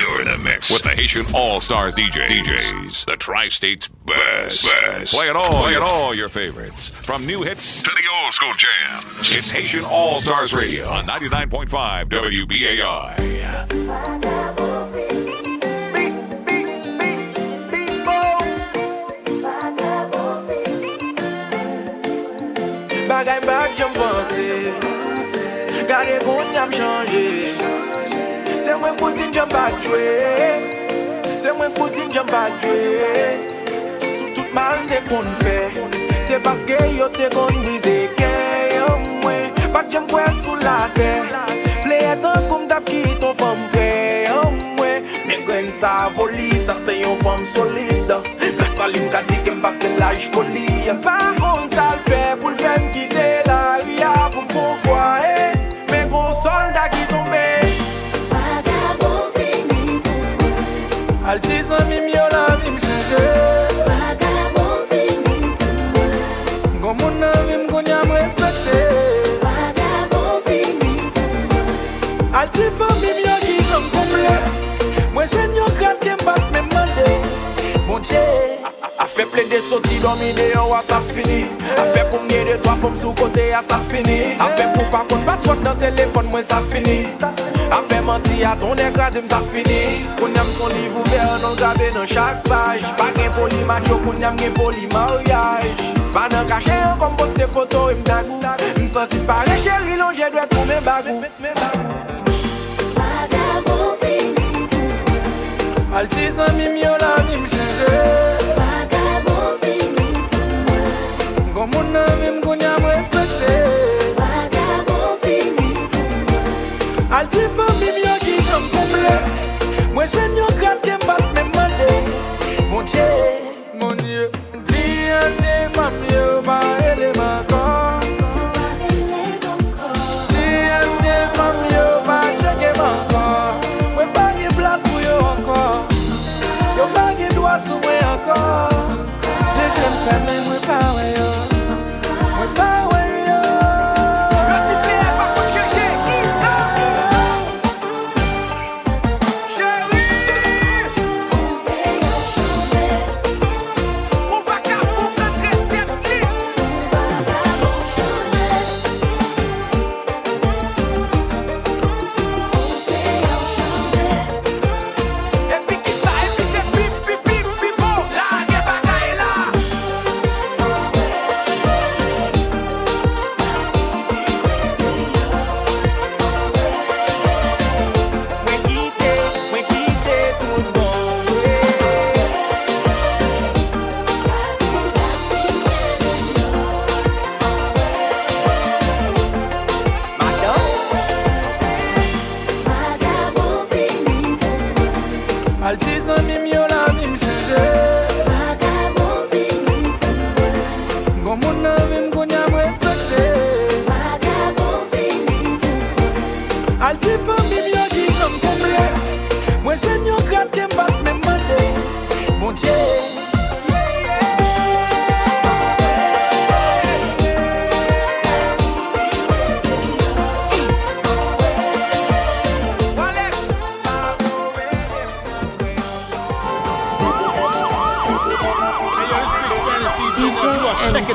You're in the mix with the Haitian All Stars DJ DJs, the Tri-State's best. best. Play it all, play it all your favorites from new hits to the old school jams. It's Haitian All Stars Radio on 99.5 WBAI. Bagay mbak jom panse Gade koun nyam chanje Se mwen poutin jen pa jwe. Se mwen poutin jen pa jwe. Tout tout mal de kon fe. Se paske yo te kon dize ke yo mwen. Pak jen kwe sou la te. Ple etan koum tap ki ton fom kwe yo mwen. Men kwen sa voli sa se yon fom solide. Pes alim ka di kem pase laj foli Pa kon sa fe pou l fem Fè ple de soti domine yo oh, a sa fini A fè pou mye de toa fòm sou kote a sa fini A fè pou pa kont paswot nan telefon mwen sa fini A fè manti a ton ekrazi sa fini Kounyam son liv ouver nan grabe nan chak paj Pa gen foli macho kounyam gen foli maryaj Pa nan kache an kom poste foto im dagou Msanti pare cheri lon je dwe pou men bagou. Al ti san mi myo la mi m chenje Kon moun nan mim kon yam respekte Vagabon fini pou mwen Al ti fam mim yo ki jom komble Mwen jen yo kras kem bat men mande Mon che, mon ye Diye se mam yo ba ele makon Diye se mam yo ba cheke makon Mwen pagi plas pou yo ankon Yo pagi dwa sou mwen ankon De jen fèm mwen mwen pa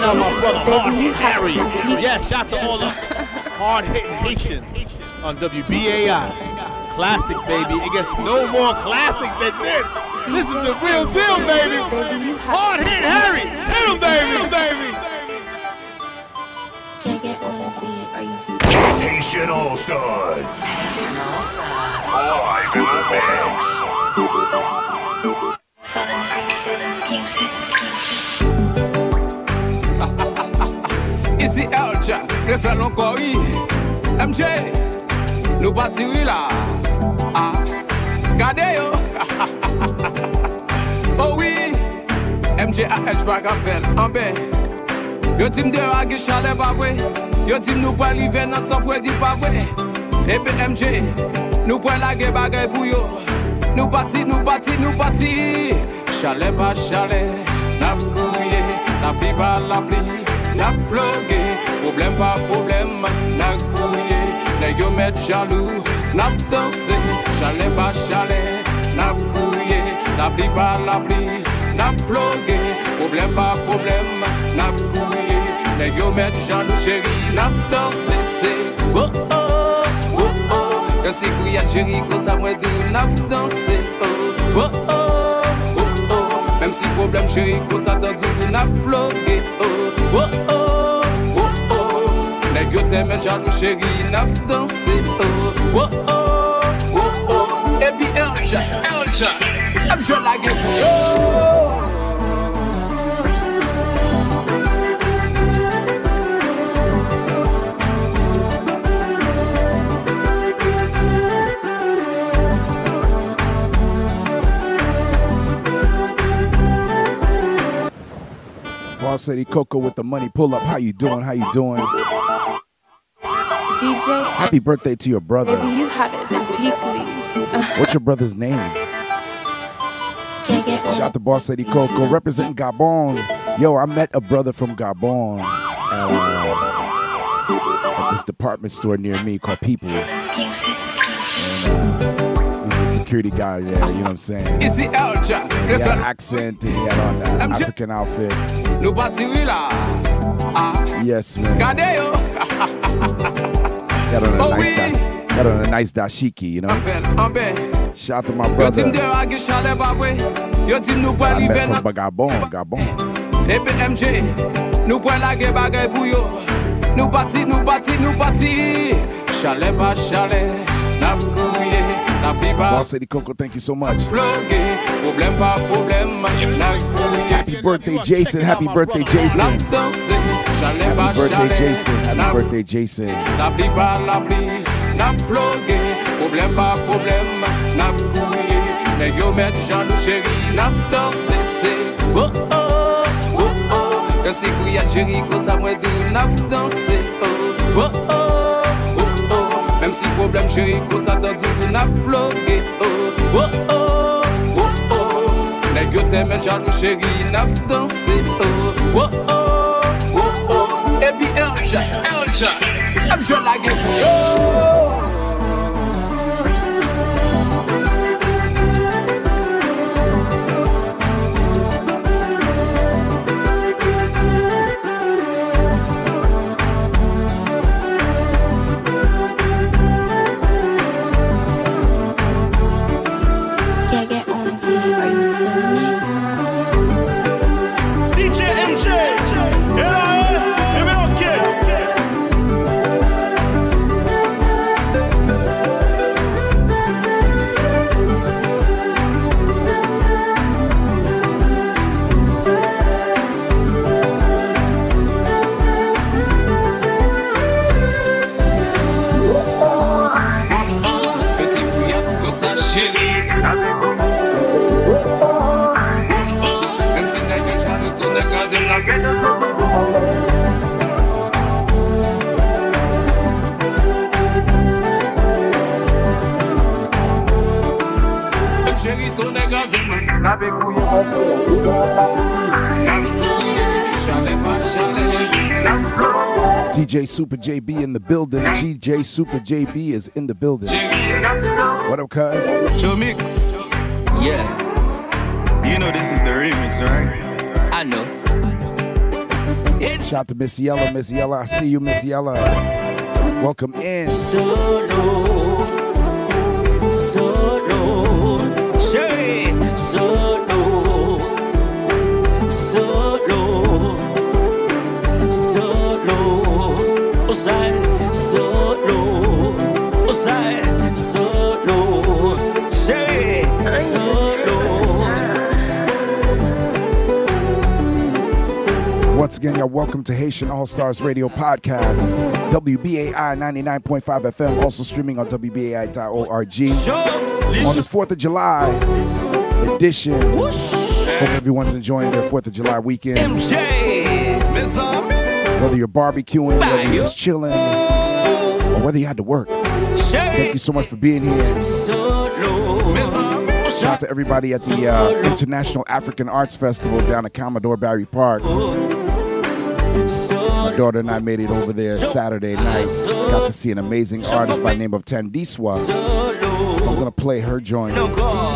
out my brother, Hard Hit Harry. Yeah, shout to all the hard hitting Haitians on WBAI. Classic, baby. It gets no more classic than this. This is the real deal, baby. Baby, you have Hard hit Harry. Hit him, baby. Hit him, baby. On the beat, Haitian All Stars. Live in the mix. Si Elja, Resel non kori MJ, nou pati wila ah. Gade yo. Oh oui, MJ a Elj baka fel Anbe, yo tim de wagi chale babwe Yo tim nou pwe live nan top we di pavwe Epe MJ, nou pwe lage bagay pou yo Nou pati, nou pati, nou pati Chale pa chale, nap kouye, nap li pa la pli Nap plogue, problem pa problem Nap kouye, ne yo met jalou Nap danse, chale pa chale La pli pa la pli, nap plogue Problem pa problem, nap kouye. Nèg yo met jalou chéri, nap danse se Oh oh, oh oh Quand c'est kouya chéri, ko sa mwen di ou nap danse Oh oh, oh oh Même si problem chéri, ko sa dan di ou nap plogue Oh oh, oh oh oh. Nèg yo te met jalou chéri, nap danse Oh oh, oh oh. Oh Et puis Elja, Elja I'm sure like it Boss Lady Coco with the money pull up. How you doing? How you doing? DJ, Happy birthday to your brother. maybe you had it in Peakleys. What's your brother's name? Get get Shout out to Boss Lady Coco representing Gabon. Yo, I met a brother from Gabon at, uh, at this department store near me called People's. music. And, uh, he's a security guy there, you know what I'm saying? Ici Elja He had an accent and he had on that African outfit. Nou pati wila ah. Yes man. Gade yo. Got on a oh, nice oui. da, Got on a nice dashiki you know? Ambe Shout out to my brother. Yo tim de agi chale babwe. Yo tim nou pwe li ven Ambe Gabon Gabon. Epe MJ Nou pwe lage bagay pou yo. Nou pati nou pati nou pati. Chale ba chale Nap kouye Nap li iba Boss Eddie Coco thank you so much. Plogue Problem pa problem Nap kouye Happy birthday, Jason. Happy birthday, Jason. Nap danse Chale pa Happy birthday, chale Jason. Happy Nap birthday, Jason. La pli pa la pli, nap plogue Problem pa problem, nap kouye Nèg yo met jalou chéri, nap danse se Oh oh, oh oh Quand c'est kouya chéri, ko sa mwen di ou nap danse Oh oh, oh oh Même si problem chéri, ko sa dan di ou nap plogue Oh oh, oh oh Nèk yo te met jalou chéri Nap danse Oh oh oh oh oh. E pi el jat El jat Mjou la gen Oh Chéri, ton nèg gade la be kouye Chale pa chale DJ Super JB in the building. DJ Super JB is in the building. What up, cuz? Joe Mix. Yeah. You know this is the remix, right? I know It's Shout out to Miss Yella. Miss Yella, I see you, Miss Yella. Welcome in. solo, solo, Once again, y'all welcome to Haitian All Stars Radio Podcast. WBAI 99.5 FM, also streaming on WBAI.org. On this 4th of July edition. Hope everyone's enjoying their 4th of July weekend. Whether you're barbecuing, whether you're just chilling, or whether you had to work. Thank you so much for being here. Shout out to everybody at the uh, International African Arts Festival down at Commodore Barry Park. My daughter and I made it over there Saturday night. Got to see an amazing artist by the name of Thandiswa. So I'm gonna play her joint, a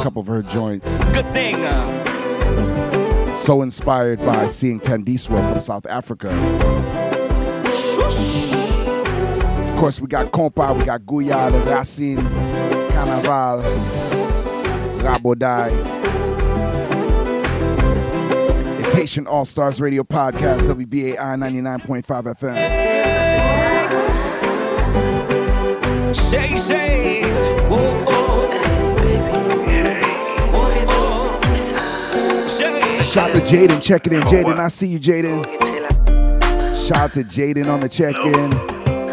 couple of her joints. Good thing. So inspired by seeing Thandiswa from South Africa. Of course, we got Compa, we got Guyada, Racine, Carnaval, Rabodai. It's Haitian All Stars Radio Podcast, WBAI 99.5 FM. Say, say. Whoa. Shout to Jaden, checking in. Jaden, I see you, Jaden. Shout out to Jaden on the check in.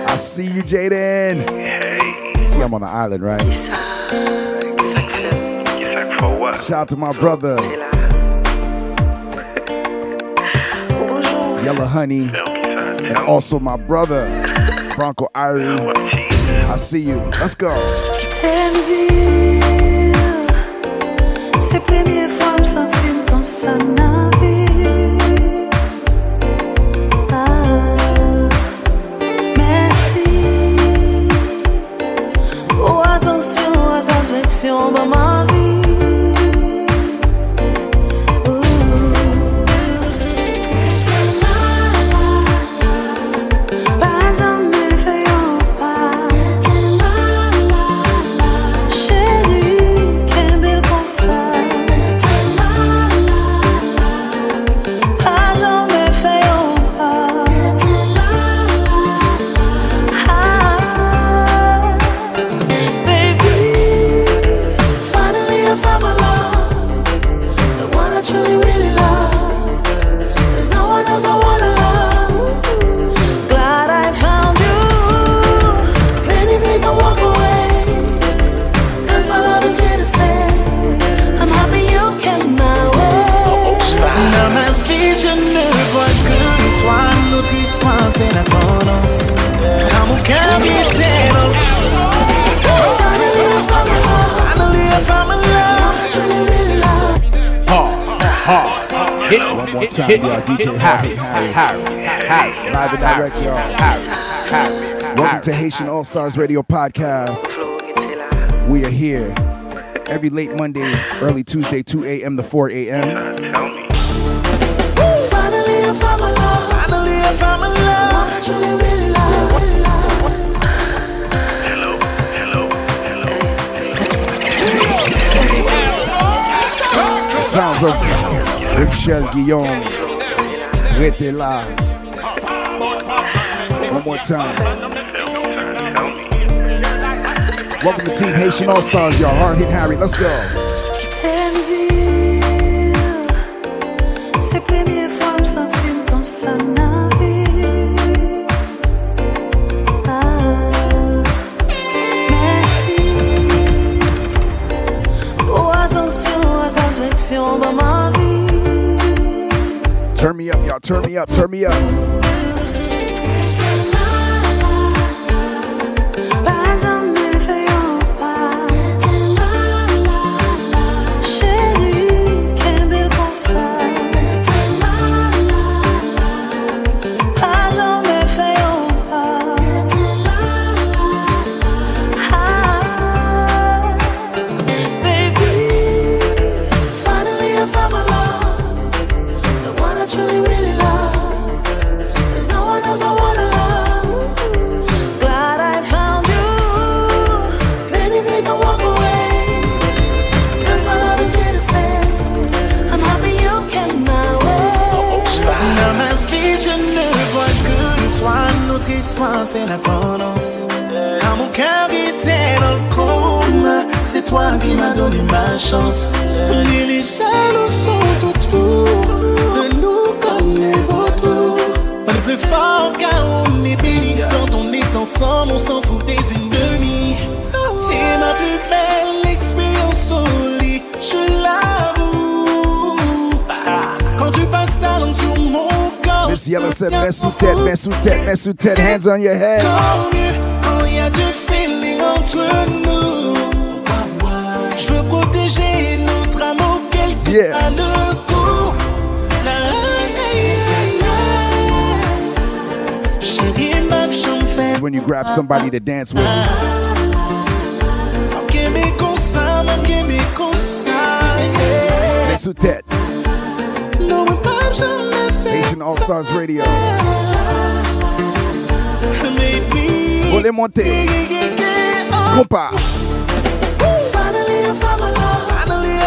I see you, Jaden. See, I'm on the island, right? Shout to my brother, Yellow Honey, and also my brother, Bronco Irie. I see you. Let's go. DJ Harry, Harry, Harry. Harry, Live and direct, y'all. Welcome to Haitian All Stars Radio Podcast. We are here every late Monday, early Tuesday, 2 a.m. to 4 a.m. Finally, I found my love. Finally, I found my One love. I truly really love. Sounds of Richelle Guillaume. Rete là. One more time. Welcome to Team Haitian All Stars, y'all. Hard hit Harry. Let's go. Turn me up. Turn me up. mess with mess with hands on your head. Yeah. When you grab somebody to dance with. Mess with tête. Nation All Stars Radio. Volet monté. Compas. Finally, I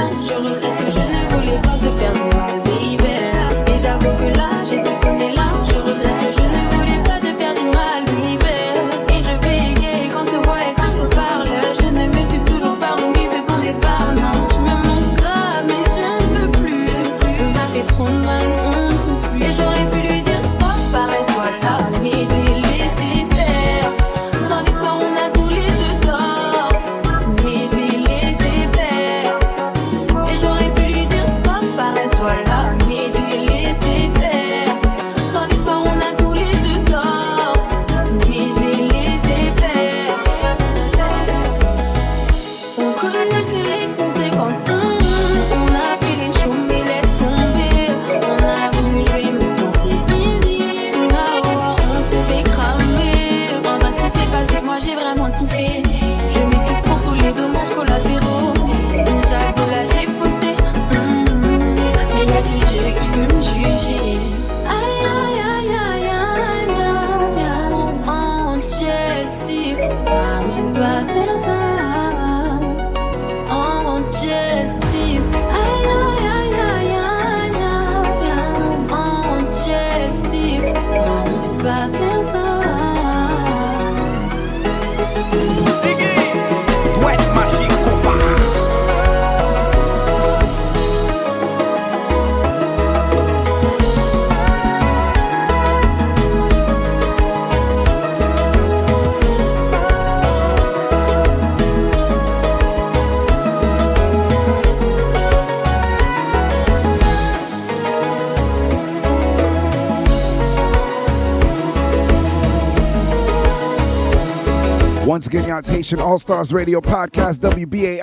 it's Haitian All Stars Radio Podcast, WBAI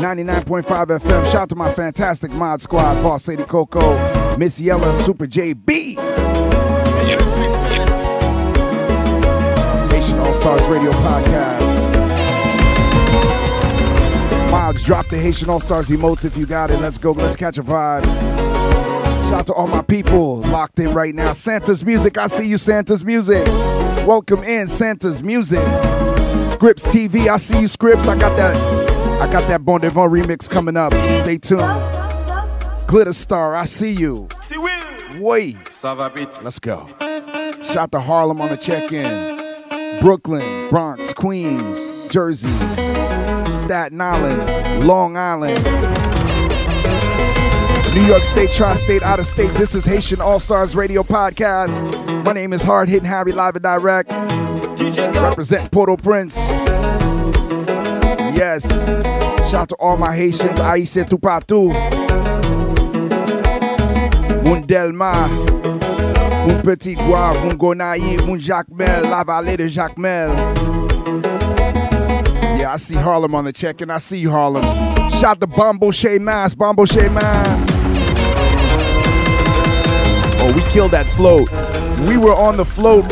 99.5 FM. Shout out to my fantastic mod squad, Boss Lady Coco, Miss Yella, Super JB. Haitian All Stars Radio Podcast. Mods, drop the Haitian All Stars emotes if you got it. Let's go. Let's catch a vibe. Shout out to all my people locked in right now. Santa's Music. I see you, Santa's Music. Welcome in, Santa's Music. Scripts TV. I see you, Scripts. I got that. I got that Bon remix coming up. Stay tuned. Glitter Star. I see you. Wait. Let's go. Shout out to Harlem on the check-in. Brooklyn, Bronx, Queens, Jersey, Staten Island, Long Island, New York State, Tri-State, out of state. This is Haitian All Stars Radio Podcast. My name is Hard Hitting Harry, live and direct. Represent Port-au-Prince. Yes. Shout out to all my Haitians. Aïssé tout partout. Moun Delma. Moun Petit Goave. Moun Gonaïve. Moun Jacmel. La Vallée de Jacmel. Yeah, I see Harlem on the check, and I see you, Harlem. Shout to Bombo Shea Mass. Bombo Shea Mass. Oh, we killed that float. We were on the float.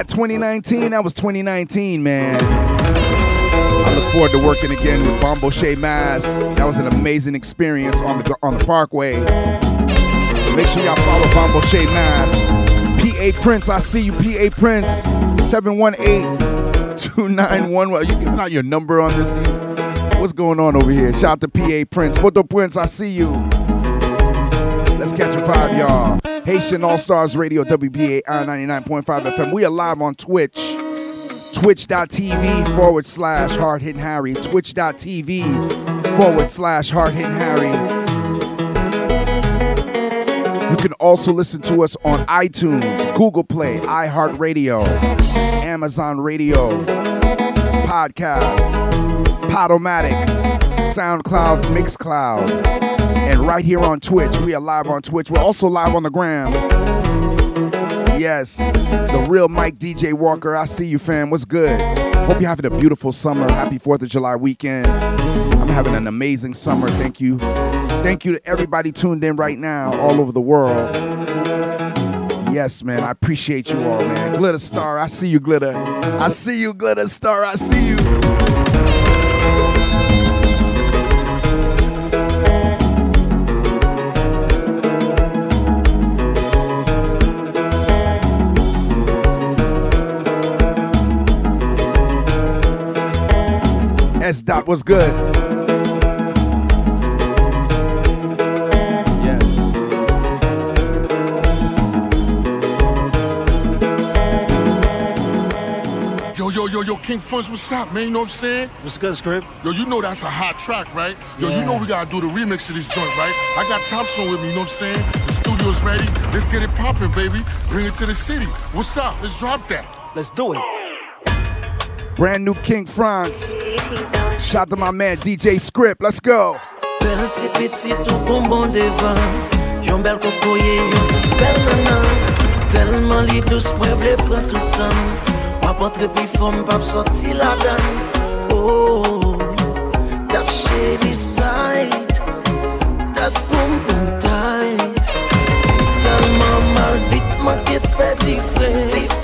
That 2019? That was 2019, man. I look forward to working again with Bombo Shea Mass. That was an amazing experience on the on the Parkway. Make sure y'all follow Bombo Shea Mass. PA Prince, I see you, PA Prince. 718-291. You giving out your number on this? What's going on over here? Shout out to PA Prince. Photo Prince, I see you. Let's catch a five, y'all. Haitian All Stars Radio, WBAI 99.5 FM. We are live on Twitch. Twitch.tv forward slash hard hitting Harry. Twitch.tv forward slash hard hitting Harry. You can also listen to us on iTunes, Google Play, iHeartRadio, Amazon Radio, Podcasts, Podomatic, SoundCloud, Mixcloud, and right here on Twitch. We are live on Twitch. We're also live on the gram. Yes, the real Mike DJ Walker. I see you, fam. What's good? Hope you're having a beautiful summer. Happy 4th of July weekend. I'm having an amazing summer. Thank you. Thank you to everybody tuned in right now all over the world. Yes, man. I appreciate you all, man. Glitter Star, I see you, Glitter. I see you, Glitter Star. I see you. S dot was good. Yo, yo, yo, yo, King Funds, what's up, man? You know what I'm saying? What's good, Script? Yo, you know that's a hot track, right? Yo, you know we gotta do the remix of this joint, right? I got Thompson with me, you know what I'm saying? The studio's ready. Let's get it popping, baby. Bring it to the city. What's up? Let's drop that. Let's do it. Brand new King France. Shout out to my man DJ Script, let's go. Bel ti piti tou kon bon devan. Yon bel kokoye, yon si bel nanan Telman li dous mwen vle pran toutan. Wap antre pi fom pap soti la dan. Oh, that shade is tight. That boom boom tight. Si telman mal vit man ke fe di fre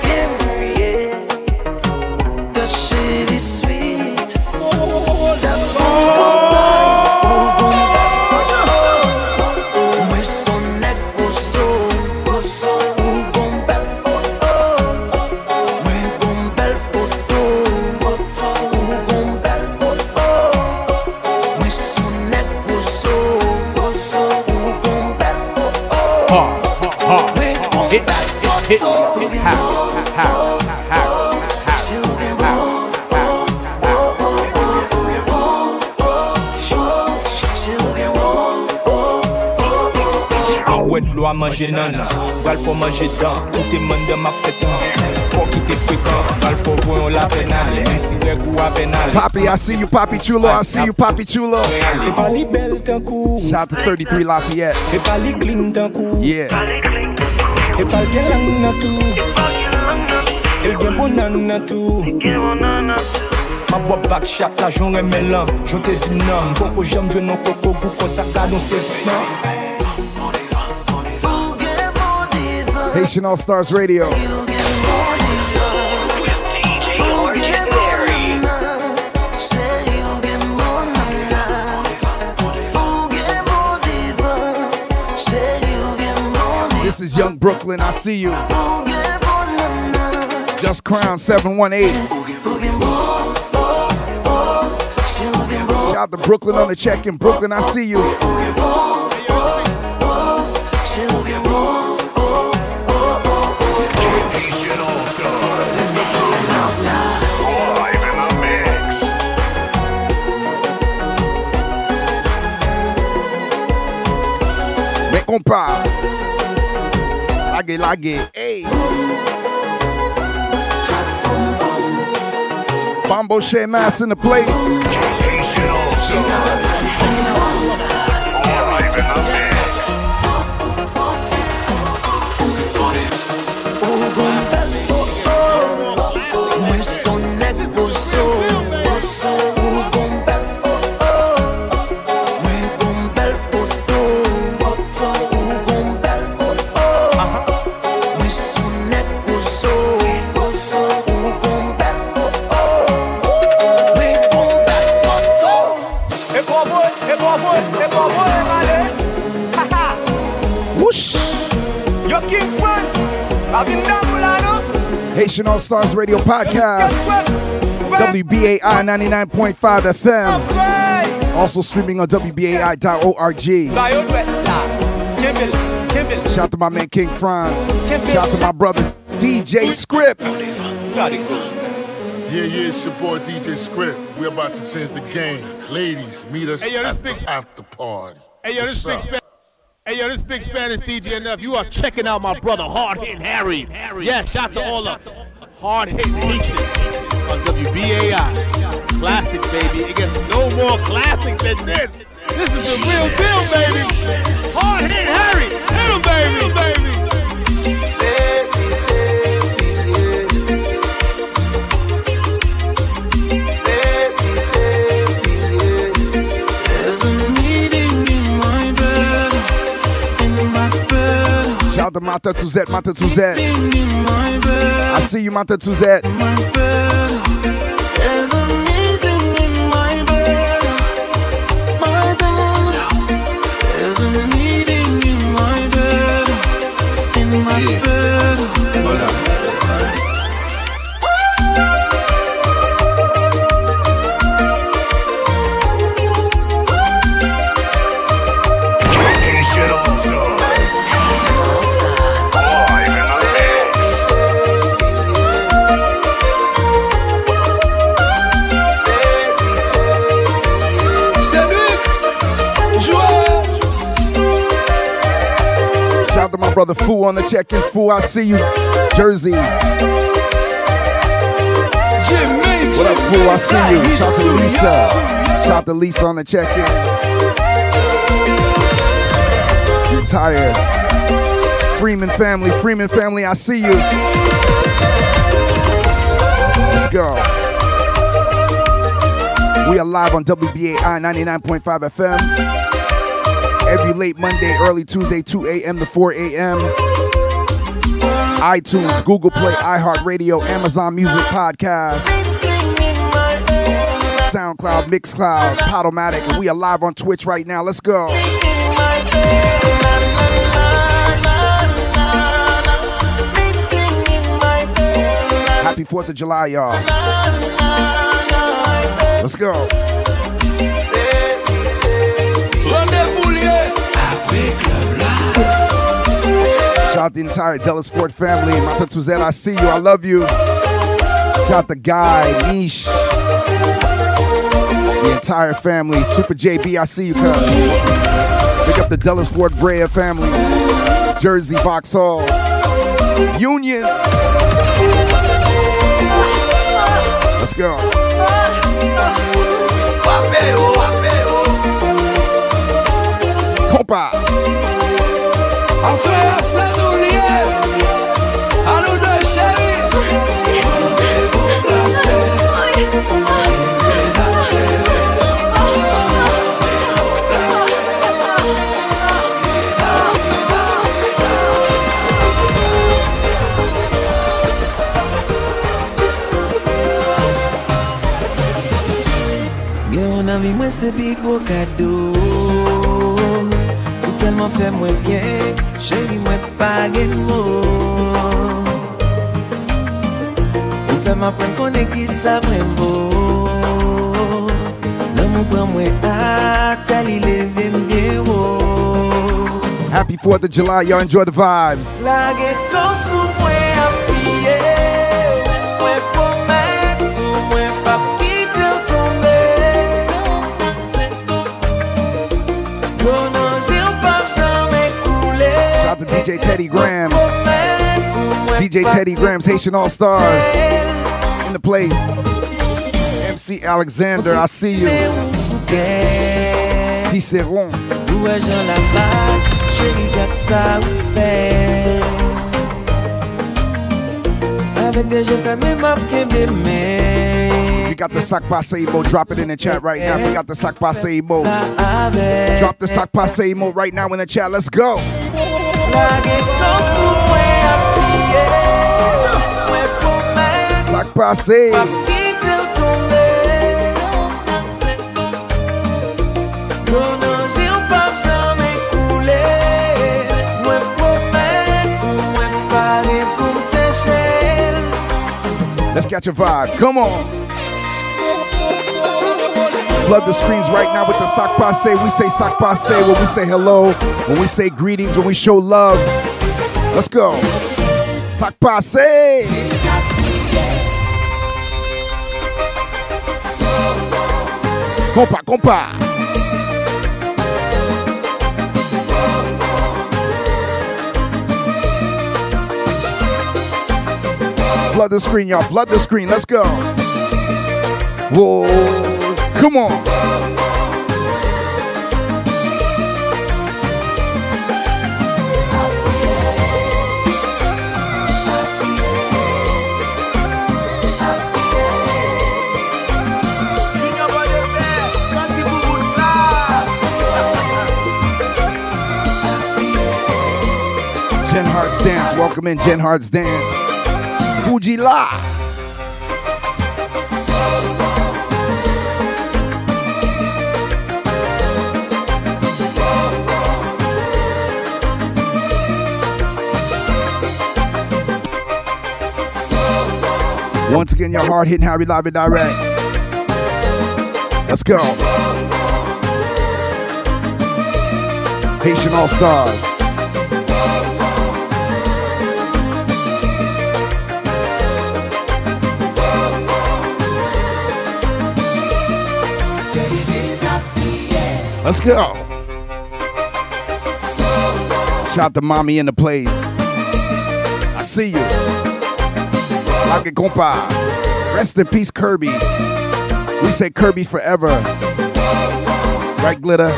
hit me high, high, high. Wèd lwa manje nanan, bal fò manje dan, koute mende ma fetan Fò kite fwekan, bal fò voyon la penale, mèm si wèk ou a penale. Papi, I see you Papi Chulo, I see you Papi Chulo. E pali bel tankou, South 33 Lafayette. E pali glin tankou, yeah. E pal gen lang nan tou. El gen bon nan tou. Ma wap bak chak la joun remen lan. Joun te di nan. Bon koko jom jwen nan koko gou kon sa ka don sezisman Haitian All Stars Radio. This is Young Brooklyn. I see you. Just Crown 718. Shout out to Brooklyn on the check in. Brooklyn, I see you. Haitian All Stars. Live in the mix. Me compa. Lague, lague. Hey. Bombo Shea Mass in the plate. Haitian All Stars. Live in the Haitian All Stars Radio Podcast. WBAI 99.5 FM. Also streaming on WBAI.org. Bayon wet la Kimbel, Kimbel Shout out to my man King Franz. Shout out to my brother DJ Script. Yeah, yeah, it's your boy DJ Script. We're about to change the game. Ladies, meet us Hey, yo, this at big- the after party. Hey yo, this What's big up? Hey yo, this big Spanish DJ enough. You are checking out my brother Hard Hitting Harry. Yeah, shout to all the Hard Hitting Haitians on WBAI. Classic baby. It gets no more classic than this. This is the real deal, baby. Hard Hitting Harry. Hit him, baby, Hit him, baby. Bed Shout out to Mata Mata Tuzet. In my bed I see you, Mata Tuzet. Brother Fu on the check-in. Fu, I see you. Jersey. What up, Fu? I see you. Shout out to Lisa. Shout out to Lisa on the check-in. You tired. Freeman family, Freeman family, I see you. Let's go. We are live on WBAI 99.5 FM. Every late Monday, early Tuesday, 2 a.m. to 4 a.m. iTunes, Google Play, iHeartRadio, Amazon Music Podcast, SoundCloud, Mixcloud, Podomatic, we are live on Twitch right now. Let's go. Happy 4th of July, y'all. Let's go. Shout out the entire Della Sport family. Mata Suzette, I see you. I love you. Shout out the guy, Niche. The entire family. Super JB, I see you, cuz. Pick up the Della Sport Brea family. Jersey, Vauxhall. Union. Let's go. Compa. Answe ase nou liye A Mwen se pi gwo kado Ou telman fè mwen bien Chéri mwen pa gen mo Ou fè m'apren konen ki sa mwen bo Nan mwen pran mwen leve mbyen wo Happy 4th of July. Y'all enjoy the vibes. Teddy Grams. DJ Teddy Grams, Haitian All Stars. In the place. MC Alexander, I see you. Ciceron. You got the Sak Pase emo. Drop it in the chat right now. You got the Sak Pase emo. Drop the Sak Pase emo right now in the chat. Let's go. Sak pase. Let's catch a vibe, come on. Flood the screens right now with the Sak Pase. We say Sak Pase when we say hello, when we say greetings, when we show love. Let's go. Sak Pase. Compa, compa. Flood the screen, y'all. Flood the screen. Let's go. Whoa. Come on. Jen Hart's Dance. Welcome in, Jen Hart's Dance. Fuji La. Once again, your hard hitting Harry live and direct. Let's go. Haitian All Stars. Let's go. Shout to mommy in the place. I see you. Compa. Rest in peace, Kirby. We say Kirby forever. Right, Glitter?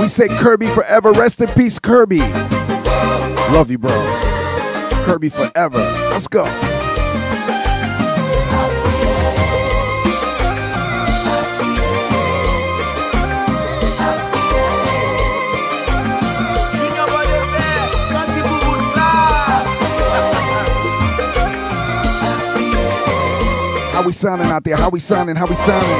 We say Kirby forever. Rest in peace, Kirby. Love you, bro. Kirby forever. Let's go. How we sounding out there? How we sounding? How we sounding?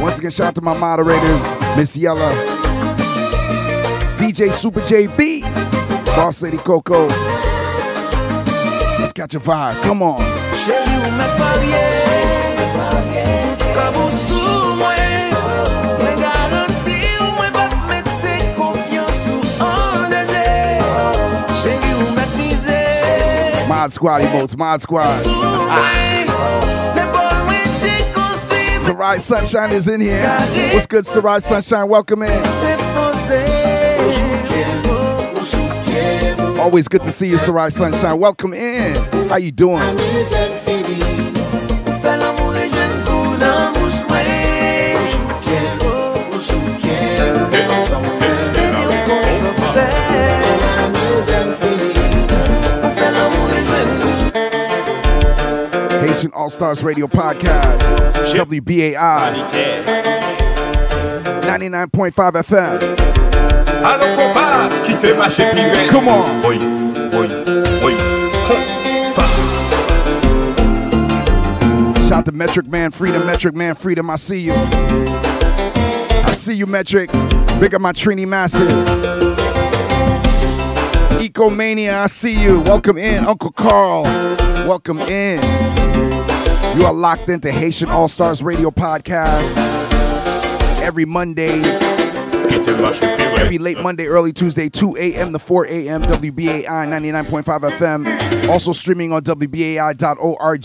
Once again, shout out to my moderators, Miss Yella, DJ Super JB, Boss Lady Coco. Let's catch a vibe. Come on. Mod Squad emotes, Mod Squad. Se bon mwen te konstri Sarai Sunshine is in here. What's good, Sarai Sunshine? Welcome in. Always good to see you, Sarai Sunshine. Welcome in. How you doing? Haitian All Stars Radio Podcast. WBAI 99.5 FM. Alors combat, quittez ma chépirée. Come on. Oui, oui, oui. Shout out to Metric Man Freedom, Metric Man Freedom. I see you. I see you, Metric. Big up my Trini Massive. Ecomania, I see you. Welcome in, Uncle Carl. Welcome in. You are locked into Haitian All Stars Radio Podcast every Monday. Every late Monday, early Tuesday, 2 a.m. to 4 a.m. WBAI 99.5 FM. Also streaming on WBAI.org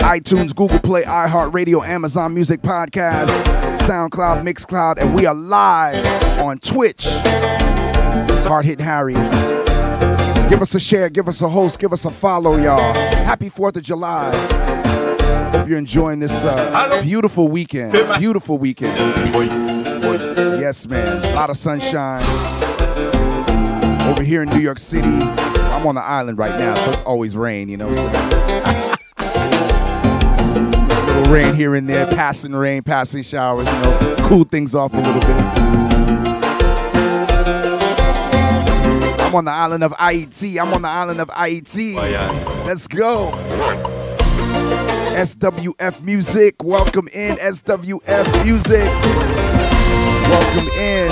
iTunes, Google Play, iHeartRadio, Amazon Music Podcast, SoundCloud, Mixcloud, and we are live on Twitch. Hard Hit Harry. Give us a share, give us a host, give us a follow, y'all. Happy 4th of July. Hope you're enjoying this uh, beautiful weekend. Beautiful weekend. Yes, man. A lot of sunshine. Over here in New York City. I'm on the island right now, so it's always rain, you know little rain here and there, passing rain, passing showers, you know, cool things off a little bit. I'm on the island of IET. I'm on the island of IET. Oh, Let's go. SWF Music. Welcome in, SWF Music. Welcome in.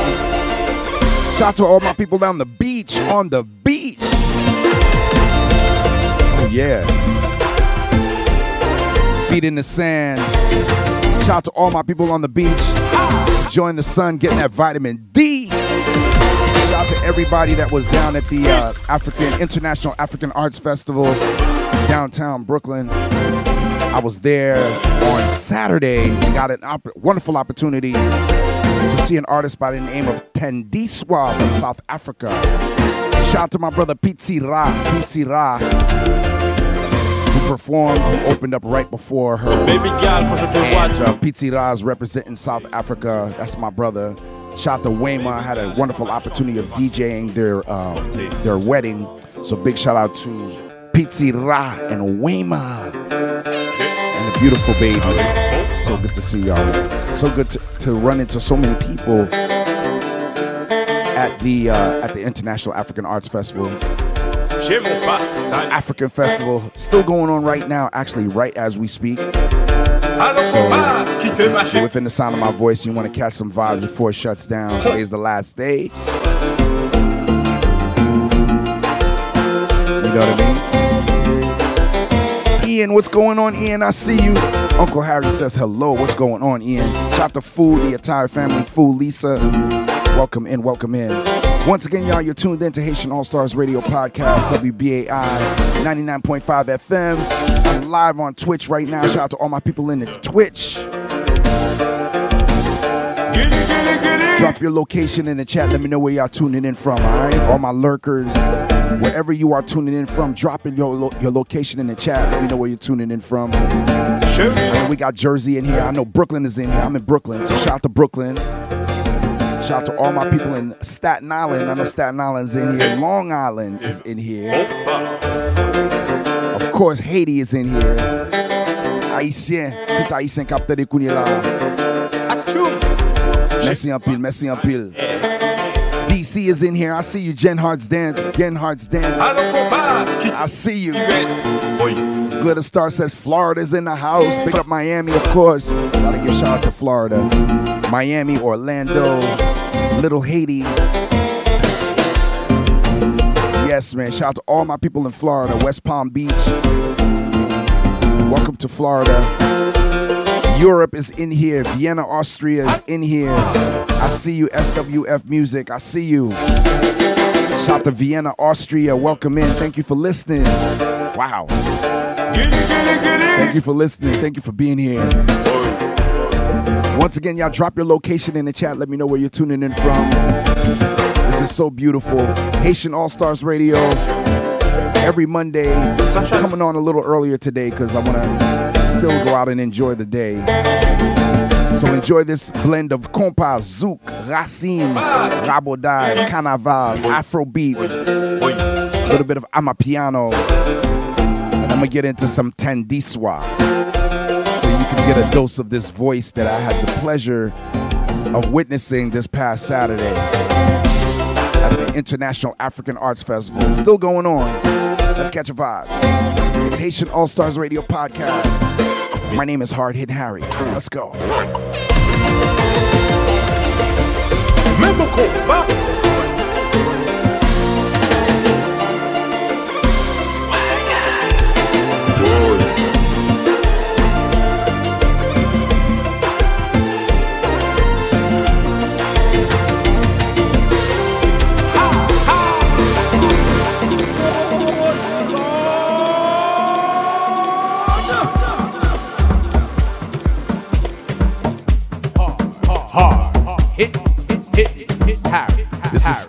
Shout out to all my people down the beach, on the beach. Oh, yeah feet in the sand. Shout out to all my people on the beach. Enjoying the sun, getting that vitamin D. Out to everybody that was down at the uh, African International African Arts Festival downtown Brooklyn. I was there on Saturday and got an opp- wonderful opportunity to see an artist by the name of Thandiswa from South Africa. Shout out to my brother Pizzi Ra. Pizzi Ra who performed, who opened up right before her. Baby it And watch. uh, Pizzi Raz representing South Africa. That's my brother. Shout out to Wayma. I had a wonderful opportunity of DJing their um, their wedding. So big shout out to Pizzi Ra and Wayma and the beautiful baby. So good to see y'all. So good to, to run into so many people at the uh, at the International African Arts Festival. J'ai mon passe. African Festival still going on right now, actually right as we speak. Alors combat, quittez ma So within the sound of my voice, you want to catch some vibes before it shuts down. Today's the last day. You know what I mean? Ian, what's going on, Ian? I see you. Uncle Harry says hello. What's going on, Ian? Out to Fool, the entire family. Fool, Lisa. Welcome in, welcome in. Once again, y'all, you're tuned in to Haitian All Stars Radio Podcast, WBAI 99.5 FM. I'm live on Twitch right now. Shout out to all my people in the Twitch. Drop your location in the chat. Let me know where y'all tuning in from, all right? All my lurkers, wherever you are tuning in from, drop in your, lo- your location in the chat. Let me know where you're tuning in from. And we got Jersey in here. I know Brooklyn is in here. I'm in Brooklyn, so shout out to Brooklyn. Shout out to all my people in Staten Island. I know Staten Island's in here. Long Island is in here. Of course, Haiti is in here. Haïtien, tout Haïtien capte de kounye là. Merci en pile, merci en pile. DC is in here. I see you, Jen Hart's Dance. Jen Hart's Dance. I see you. Glitter Star says Florida's in the house. Big up Miami, of course. Gotta give shout out to Florida. Miami, Orlando, Little Haiti. Yes, man. Shout out to all my people in Florida, West Palm Beach. Welcome to Florida. Europe is in here. Vienna, Austria is in here. I see you, SWF Music. I see you. Shout out to Vienna, Austria. Welcome in. Thank you for listening. Wow. Thank you for listening. Thank you for being here. Once again, y'all drop your location in the chat. Let me know where you're tuning in from. This is so beautiful. Haitian All Stars Radio every Monday. Coming on a little earlier today because I want to still go out and enjoy the day. So enjoy this blend of compas, zouk, racine, ah. raboday, carnaval, afro beats, a little bit of amapiano, and I'm gonna get into some Thandiswa, can get a dose of this voice that I had the pleasure of witnessing this past Saturday at the International African Arts Festival. It's Still going on. Let's catch a vibe. It's Haitian All Stars Radio Podcast. My name is Hard Hit Harry. Let's go.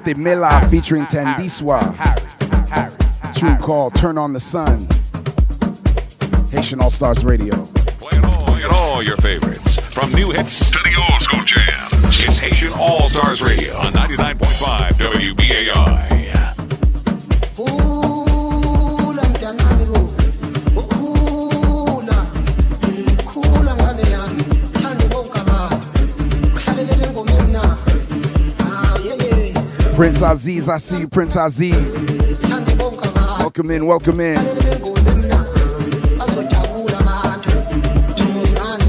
Stimela featuring Thandiswa. True call, Turn on the Sun. Haitian All Stars Radio. Playing all your favorites. From new hits to the old school jams. It's Haitian All Stars Radio on 99.5 WBAI. Prince Aziz, I see you, Prince Aziz. Welcome in, welcome in.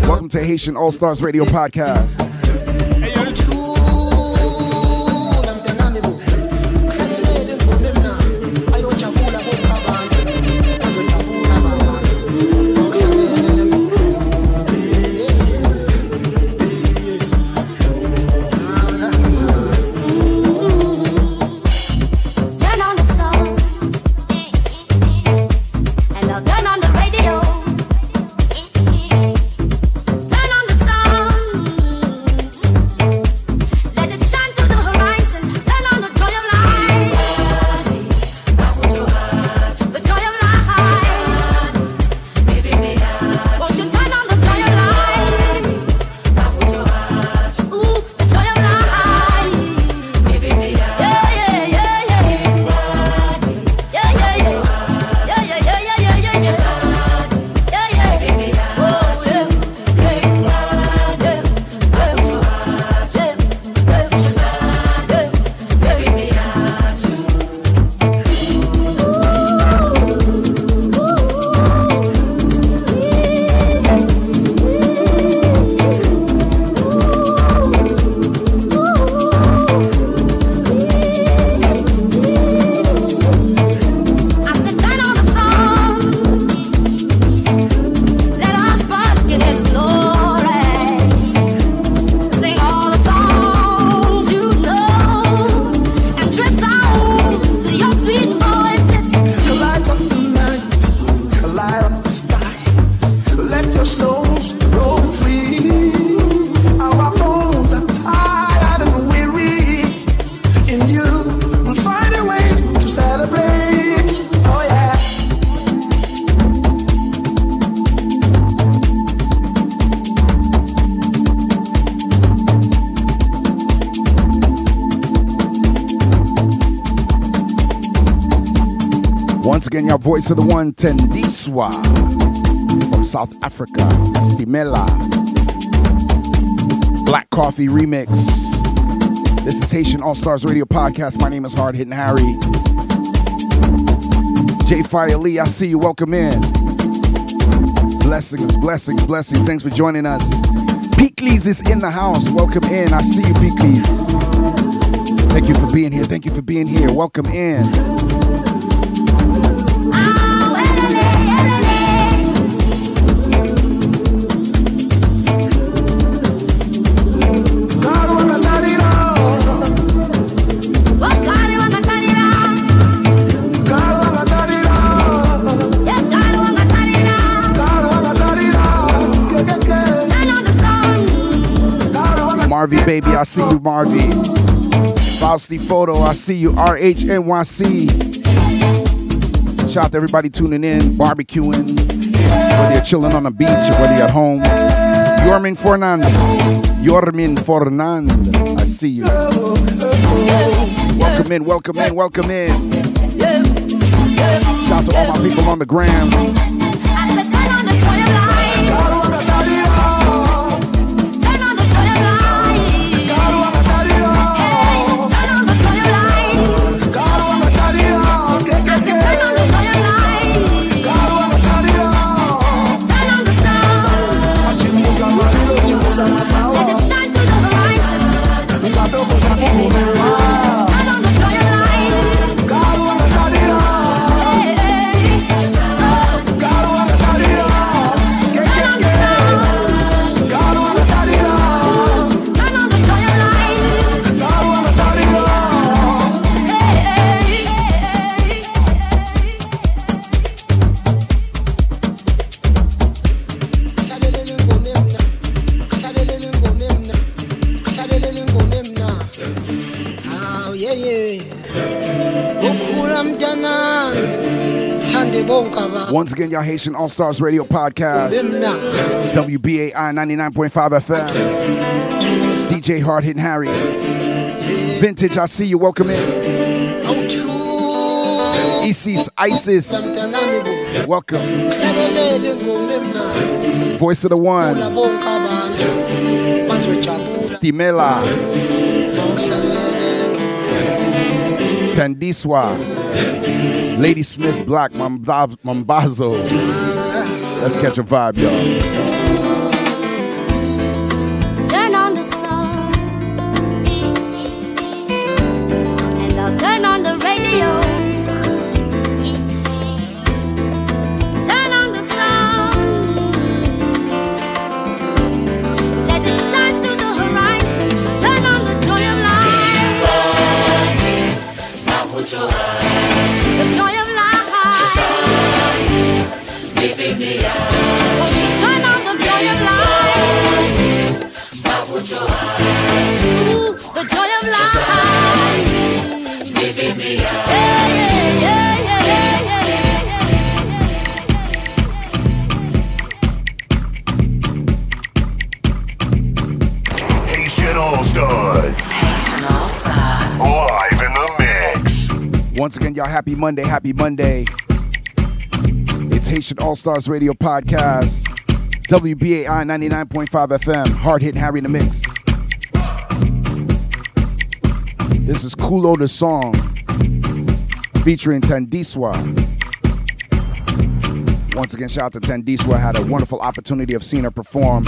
Welcome to Haitian All Stars Radio Podcast. Voice of the one, Thandiswa from South Africa, Stimela. Black Coffee Remix. This is Haitian All Stars Radio Podcast. My name is Hard Hitting Harry. J Fire Lee, I see you. Welcome in. Blessings, blessings, blessings. Thanks for joining us. Peekleys is in the house. Welcome in. I see you, Peekleys. Thank you for being here. Thank you for being here. Welcome in. Marvy, baby, I see you, Marvy. Fausty Photo, I see you. RHNYC. Shout out to everybody tuning in, barbecuing, whether you're chilling on the beach or whether you're at home. Yormin Fernand. Yormin Fernand. I see you. Welcome in, welcome in, welcome in. Shout out to all my people on the gram. Once y'all Haitian All Stars Radio Podcast. WBAI 99.5 FM. DJ Hard Hitting Harry. Vintage, I see you. Welcome in. Isis, Isis. Welcome. Voice of the One. Stimela. Thandiswa. Ladysmith Black, Mambazo. Let's catch a vibe, y'all. Monday, happy Monday. It's Haitian All Stars Radio Podcast. WBAI 99.5 FM. Hard Hit Harry in the Mix. This is Kulo the Song featuring Thandiswa. Once again, shout out to Thandiswa. Had a wonderful opportunity of seeing her perform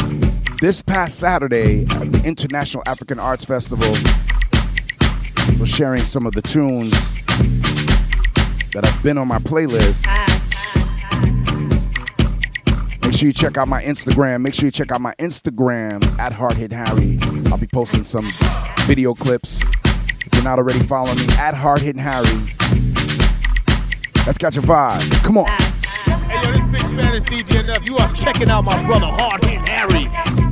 this past Saturday at the International African Arts Festival. We're sharing some of the tunes that have been on my playlist. Make sure you check out my Instagram. Make sure you check out my Instagram at Hard Hit Harry. I'll be posting some video clips. If you're not already following me, at Hard Hit Harry. Let's catch a vibe. Come on. Hey, yo, this big Spanish DJ enough. You are checking out my brother Hard Hit Harry.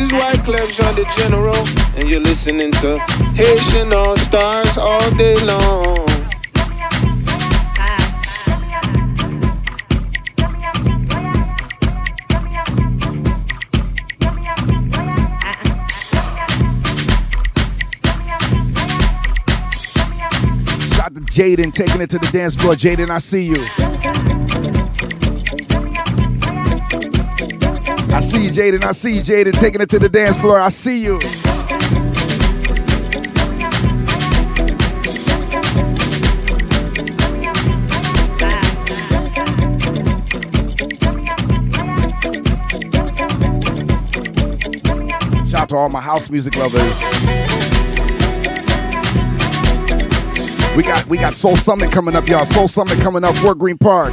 Is Wyclef Jean the General, and you're listening to Haitian All Stars all day long. Jaden taking it to the dance floor. Jaden, I see you. I see you, Jaden. I see you, Jaden, taking it to the dance floor. I see you. Shout out to all my house music lovers. We got we got Soul Summit coming up, y'all. Soul Summit coming up, Fort Greene Park.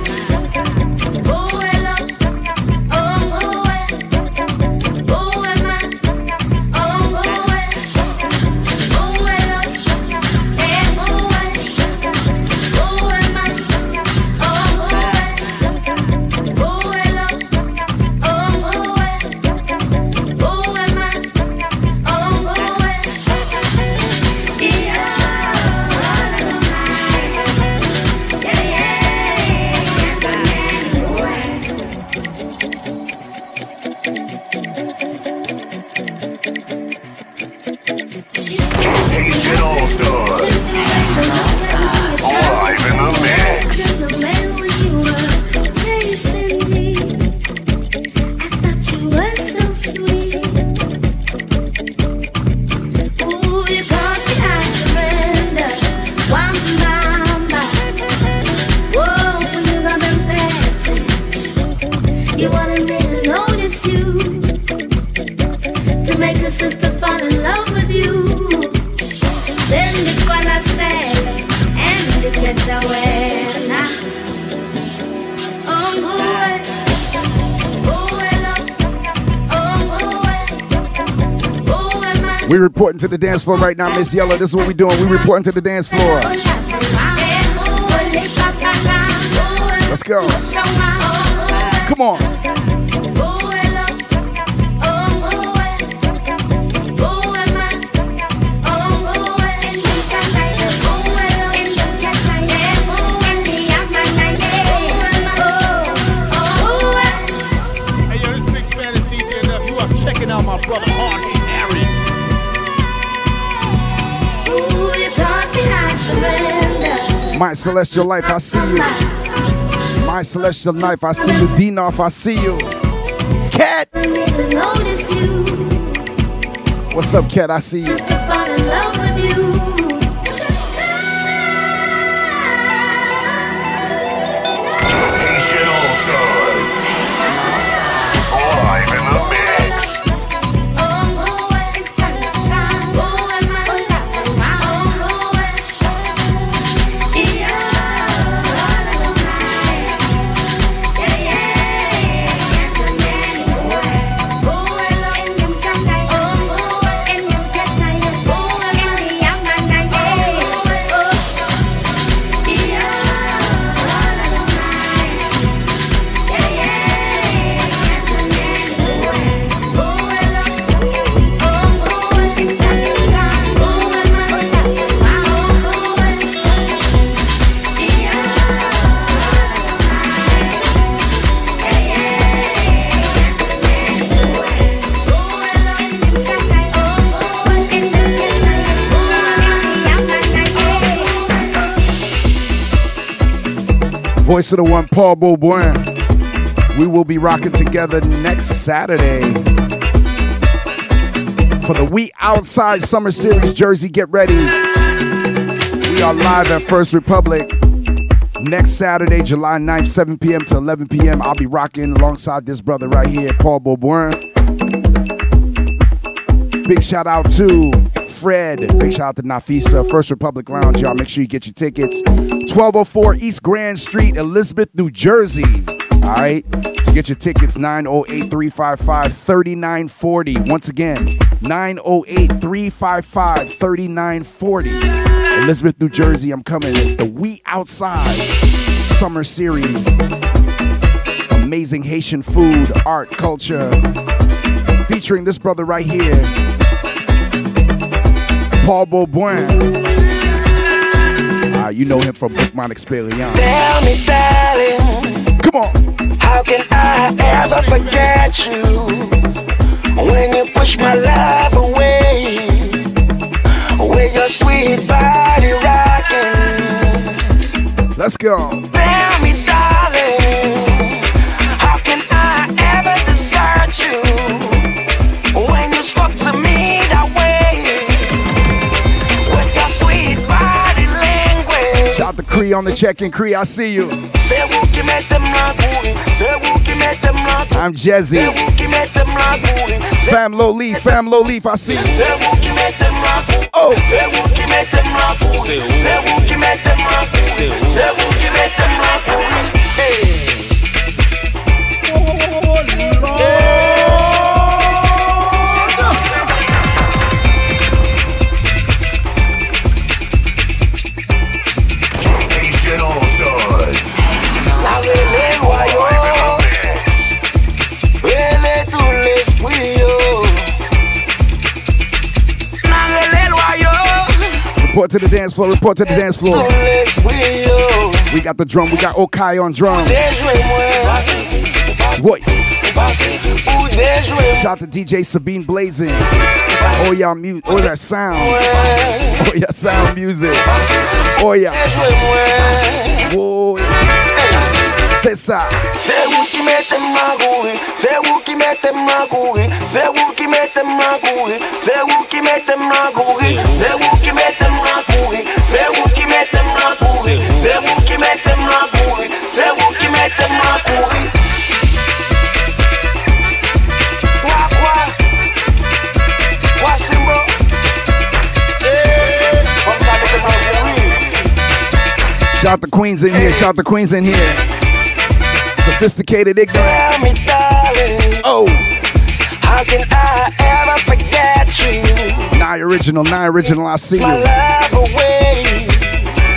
Reporting to the dance floor right now, Miss Yellow. This is what we doing. We reporting to the dance floor. Let's go. Come on. My celestial life, I see you. My celestial life, I see you. Dinoff, I see you. Cat. Need to notice you, What's up, Cat? I see you. just to fall in love with you. Haitian All Stars. Voice of the one, Paul Beaubrun. We will be rocking together next Saturday for the We Outside Summer Series Jersey. Get ready. We are live at First Republic next Saturday, July 9th, 7 p.m. to 11 p.m. I'll be rocking alongside this brother right here, Paul Beaubrun. Big shout out to Fred. Big shout out to Nafisa, First Republic Lounge. Y'all make sure you get your tickets. 1204 East Grand Street, Elizabeth, New Jersey. All right. To get your tickets, 908 355 3940. Once again, 908 355 3940. Elizabeth, New Jersey. I'm coming. It's the We Outside Summer Series. Amazing Haitian food, art, culture. Featuring this brother right here, Paul Beaubrun. Ah, you know him from Boukman Eksperyans. Tell me, darling. Come on. How can I ever forget you when you push my love away with your sweet body rocking? Let's go. Language? Shout Cree on the check-in. Cree, I see you. C'est vous qui mettez ma couille, c'est vous qui mettez ma couille. I'm Jezzy. C'est vous qui mettez ma couille, Fam Low Leaf, Fam Low Leaf, I see you. c'est vous qui mettez ma couille. Oh. C'est Report to the dance floor. Report to the dance floor. We got the drum. We got Okai on drum. Déjouez-moi, Boy. ou déjouez-moi. Shout out to DJ Sabine Blazing. Oh y'all mute. Oh that sound. Oh yeah, sound music. Oh yeah. C'est ça. C'est vous qui mettez ma couille, c'est vous qui mettez ma couille, c'est vous qui mettez ma couille, c'est vous qui mettez ma couille, c'est vous qui mettez ma couille, c'est vous qui mettez ma couille, c'est vous qui mettez ma couille, c'est vous qui mettez ma couille. Shout the Queens in here. Shout the Queens in here. Sophisticated ignorant. Tell me, darling. Oh. How can I ever forget you? Nine original, nine original. I see My you. love away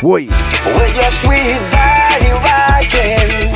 Boy. with your sweet body rocking.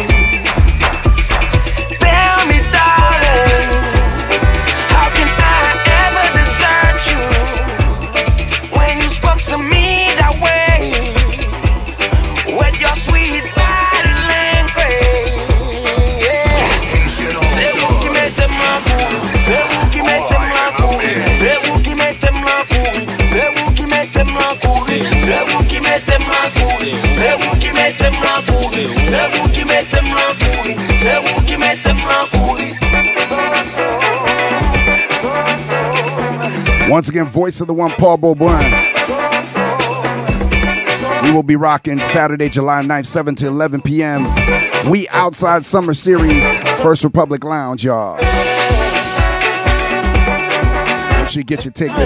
Once again, voice of the one, Paul Beaubrun. We will be rocking Saturday, July 9th, 7 to 11 p.m. We Outside Summer Series, First Republic Lounge, y'all. Make sure you get your tickets.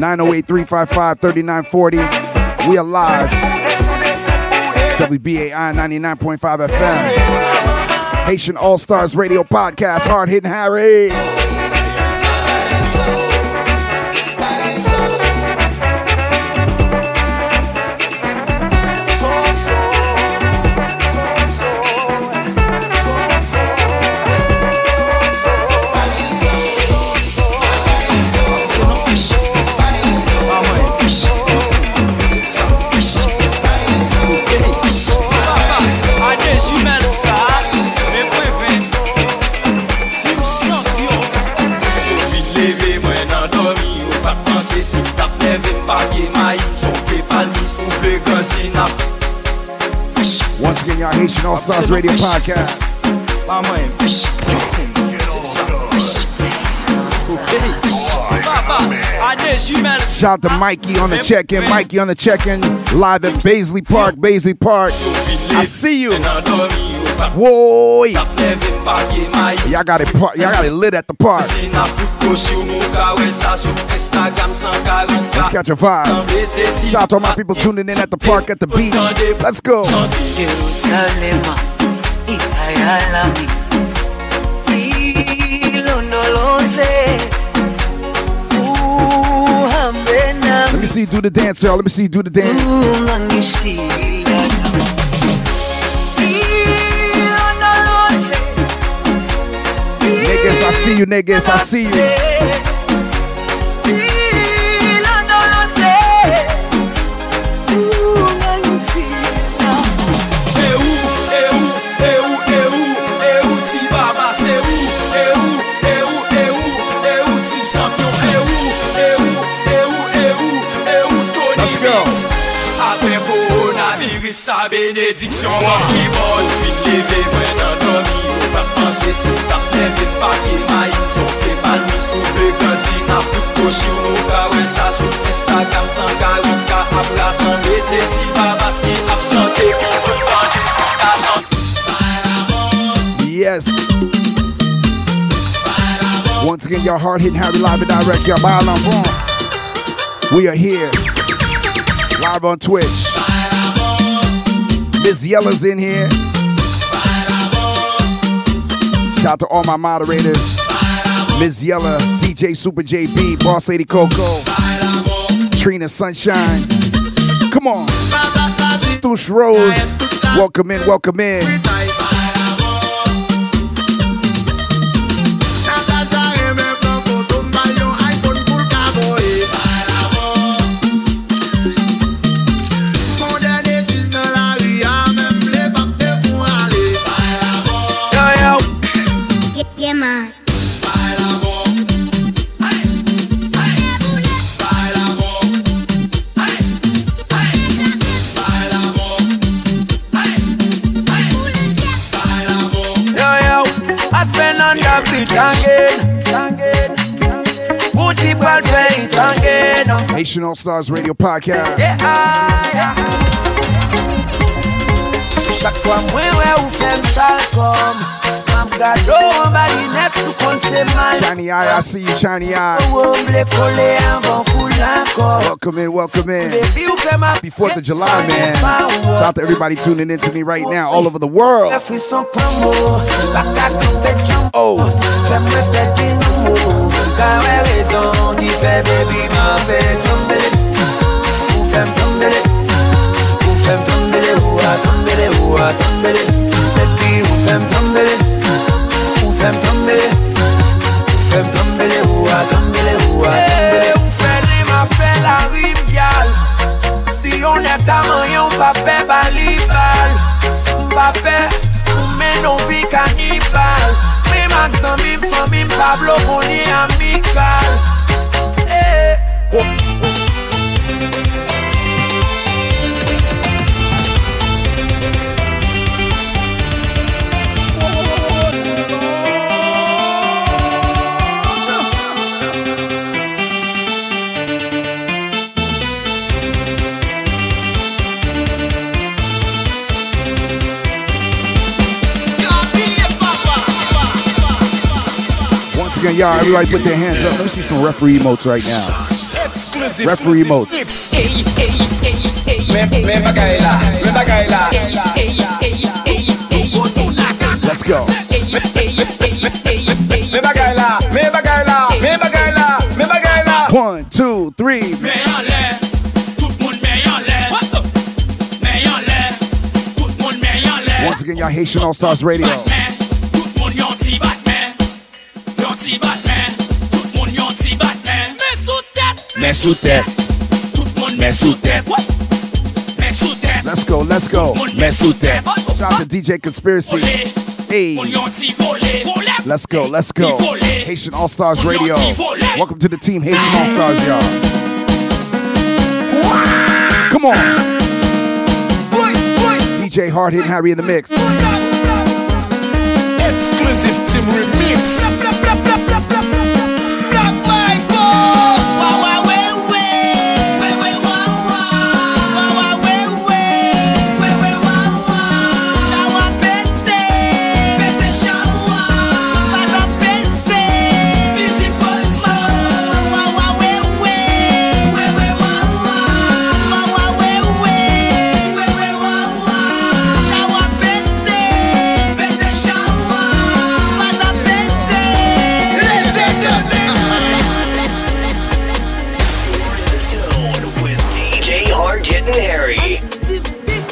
908 355 3940. We are live. WBAI 99.5 FM. Haitian All Stars Radio Podcast. Hard hitting Harry. Y'all Haitian All Stars Radio Podcast. Shout out to Mikey on the check-in. Mikey on the check-in. Live at Baisley Park. Baisley Park. I see you. Whoa. Y'all got it. par- Y'all got it lit at the park. Let's catch a vibe. Shout out to all my people tuning in at the park at the beach. Let's go. Jerusalema ikayalami ilondoloze uhambe Let me see you do the dance, y'all. Let me see you do the dance. Niggas, I see you, niggas, I see you. Sa benediksyon wak li bon Vin leve mwen an domi Si tap pa Son ke Ou nan fout koshi Ou nou ka wè sa sou Instagram San ka ou ka ap rassemble Se ti ap chante chante Yes. Once again, y'all hard hitting Harry live and direct. Y'all by. We are here. Live on Twitch. Miss Yella's in here. Shout out to all my moderators. Miss Yella, DJ Super JB, Boss Lady Coco, Trina Sunshine. Come on. Stoosh Rose. Welcome in, welcome in. Nation All Stars Radio Podcast. Yeah, ah, yeah. Chaque fois ouais ou fais sale comme Mam gado bas il neuf sous compte c'est mal Shiny Eye, I see you, Shiny Eye. Ou m'le coller avant pour l'encore Welcome in, welcome in. Baby ou fais ma Happy 4th of July, man. Shout out to everybody tuning in to me right now, all over the world. La frisson promo Baka tombe jump Oh, ka wè rezon Ki fè bebi ma fè tombele Ou fèm tombele Ou fèm tombele Ou a tombele Ou a tombele Bebi ou fèm tombele Ou fèm tombele Ou fèm tombele Ou a tombele Ou a tombele eh, Ou fèm li ma fè la ribyal Si yon et a manyan Ou pa fè balibal. Ou pa fè Ou men non ou vi kanibal. Mi mag san mi fò mi Pablo koni a mi again, y'all. Everybody put their hands up. Let me see some referee emotes right now. Exclusive. Referee emotes. Me, me bagay la, me bagay la. Let's go. One, two, three. Once again, y'all Haitian All Stars Radio. Mè sou tèt, mè sou tèt, Let's go, let's go. mè sou tèt. Shout out to DJ Conspiracy. Hey. Let's go, let's go. Haitian All Stars Radio. Welcome to the team Haitian All Stars, y'all. Come on. DJ Hard Hit Harry in the mix. Exclusive team remix.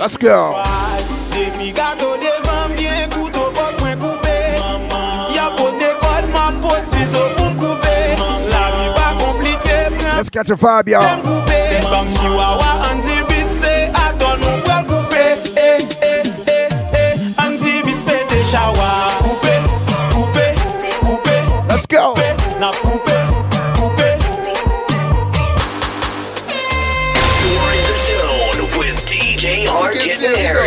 Let's go. Depi gato devan bien koutou fok mwen koupe Ya pote kod mwen posi so mwen koupe La vi pa komplike Let's catch a vibe y'all Mwen koupe Mwen bang si wawa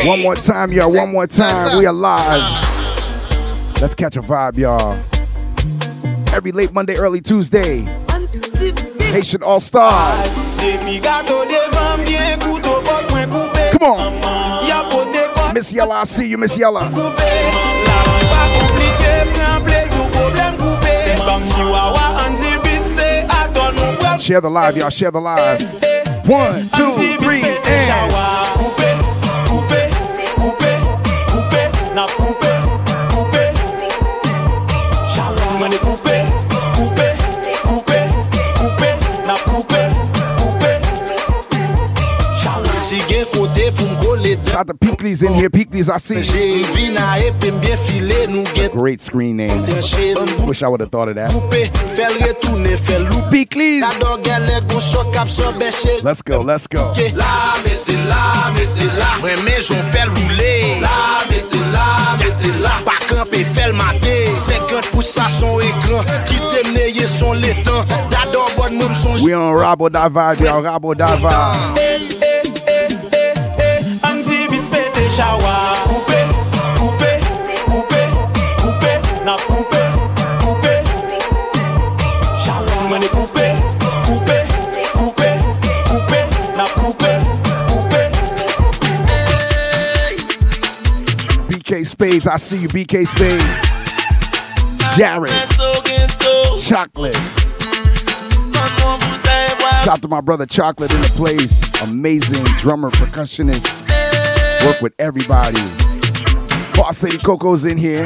One more time, y'all. One more time. We are live. Let's catch a vibe, y'all. Every late Monday, early Tuesday. Haitian All Stars. Depi gato devan bien koutou fok mwen koupe Come on. Ya pote kod Miss Yella, I see you, Miss Yella. koupe La vi pa komplike pren plez ou problem koupe Bang si wawa anti bit se aton nou pral Share the live, y'all. Share the live. One, two, three, and. Piklis in here, Piklis, I see. Great screen name. Wish I would have thought of that. Piklis. Let's go, let's go. Pe fel mate 50% son ekran Ki temneye son letan Dador bon moun son We on rabo da vibe, we on rabo da vibe. Shawa Koupe, koupe, koupe, koupe Na koupe Shawa Mwen de koupe, koupe, koupe, koupe Na koupe, koupe BK Spades, I see you, BK Spades. Jared. Chocolate. Shout out to my brother Chocolate in the place. Amazing drummer, percussionist. Work with everybody. Boss Lady Coco's in here.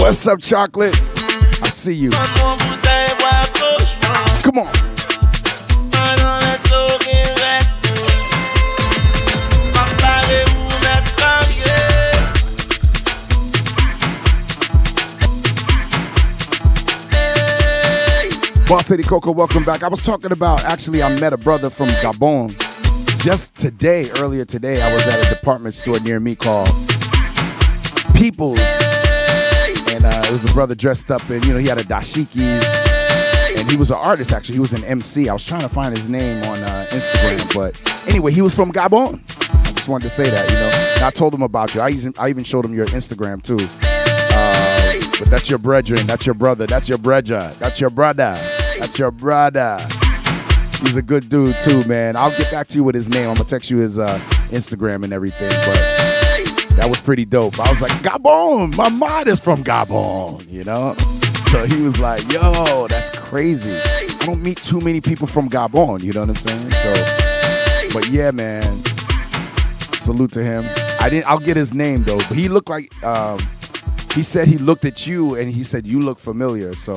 What's up, Chocolate? I see you. Come on. Boss Lady Coco, welcome back. I was talking about, actually, I met a brother from Gabon just today, earlier today. I was at a department store near me called People's. And uh, it was a brother dressed up and, you know, he had a dashiki. And he was an artist, actually. He was an MC. I was trying to find his name on uh, Instagram. But anyway, he was from Gabon. I just wanted to say that, you know. And I told him about you. I even, I even showed him your Instagram, too. Uh, but that's your brethren. That's your brother. That's your brethren. That's your brother. That's your brother. He's a good dude too, man. I'll get back to you with his name. I'm gonna text you his uh, Instagram and everything. But That was pretty dope. I was like, Gabon, my mod is from Gabon, you know? So he was like, yo, that's crazy. I don't meet too many people from Gabon, you know what I'm saying? So, but yeah, man, salute to him. I didn't, I'll get his name though, but he looked like, um, he said he looked at you and he said, you look familiar. So,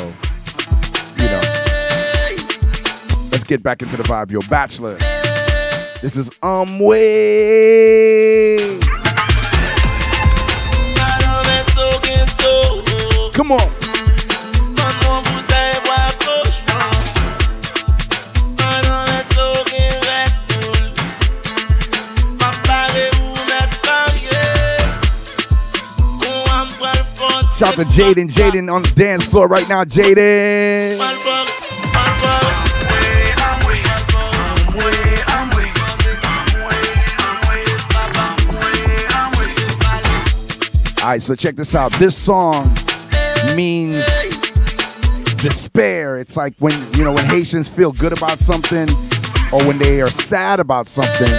let's get back into the vibe, yo. Bachelor. This is Um Way. Come on. Shout out to Jaden. Jaden on the dance floor right now. Jaden. All right, so check this out. This song means despair. It's like when you know when Haitians feel good about something or when they are sad about something,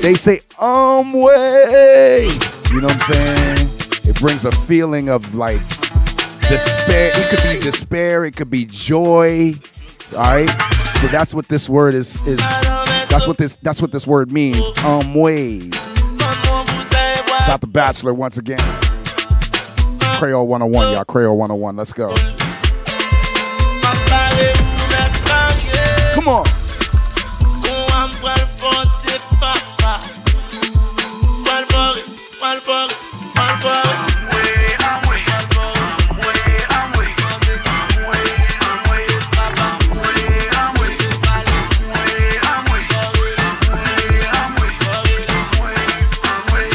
they say um way. You know what I'm saying? It brings a feeling of like despair. It could be despair, it could be joy. All right? So that's what this word is is that's what this that's what this word means. Um way. Shout out to Bachelor once again. Creole 101, y'all. Creole 101. Let's go. Come on.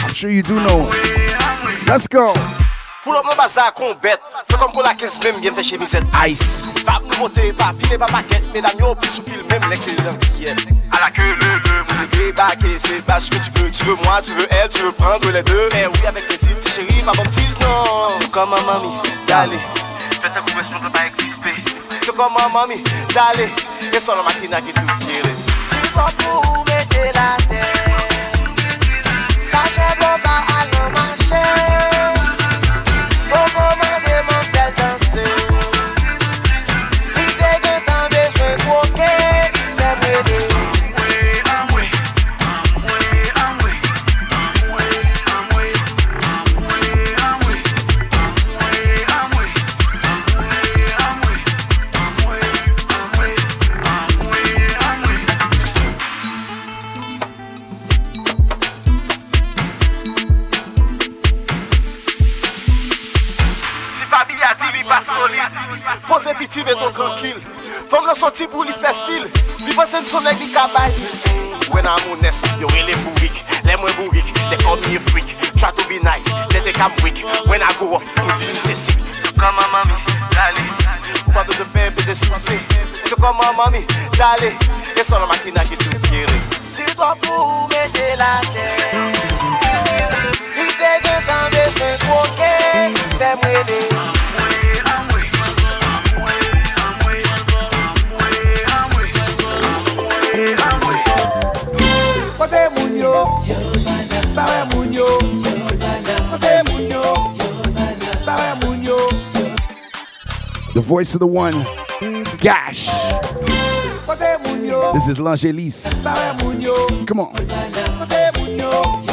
I'm sure you do know. Let's go. Pull up mon bazar kon bet Fè kom pou la kes mèm gen fè che mi set Ice. Fap nou mote pa pile pa paket Mesdames yo pis ou pile mèm lek se lèm A la queue le le Mon débarqué c'est pas ce que tu veux. Tu veux moi, tu veux elle, tu veux prendre les deux. Mais oui avec plaisir, petit chéri, pas baptise non. C'est comme un mami, d'aller. Fais ta coupe, ne peut pas exister? C'est comme un mami, d'aller. Et sans la machine qui tout fearless Si toi pour mettre la tête, sachez piti meton tranquille. Fom le sorti pour li fè style. Li pose n son nèg li kabay When I'm honest, yo really bourik Les moins bourriques, they call me a freak Try to be nice, they think I'm weak When I go up, on dit mi c'est sick. C'est comme un mami, dale. Ou pas besoin de baiser souci C'est comme un mami, dale. Et sans la machine qui tout fearless Si toi pour mettre la tête, il te gagne tant besoin croquer, c'est brûlé. Kote The voice of the one, Gash. Kote moun yo, This is L'Angélisse. bawe Come on.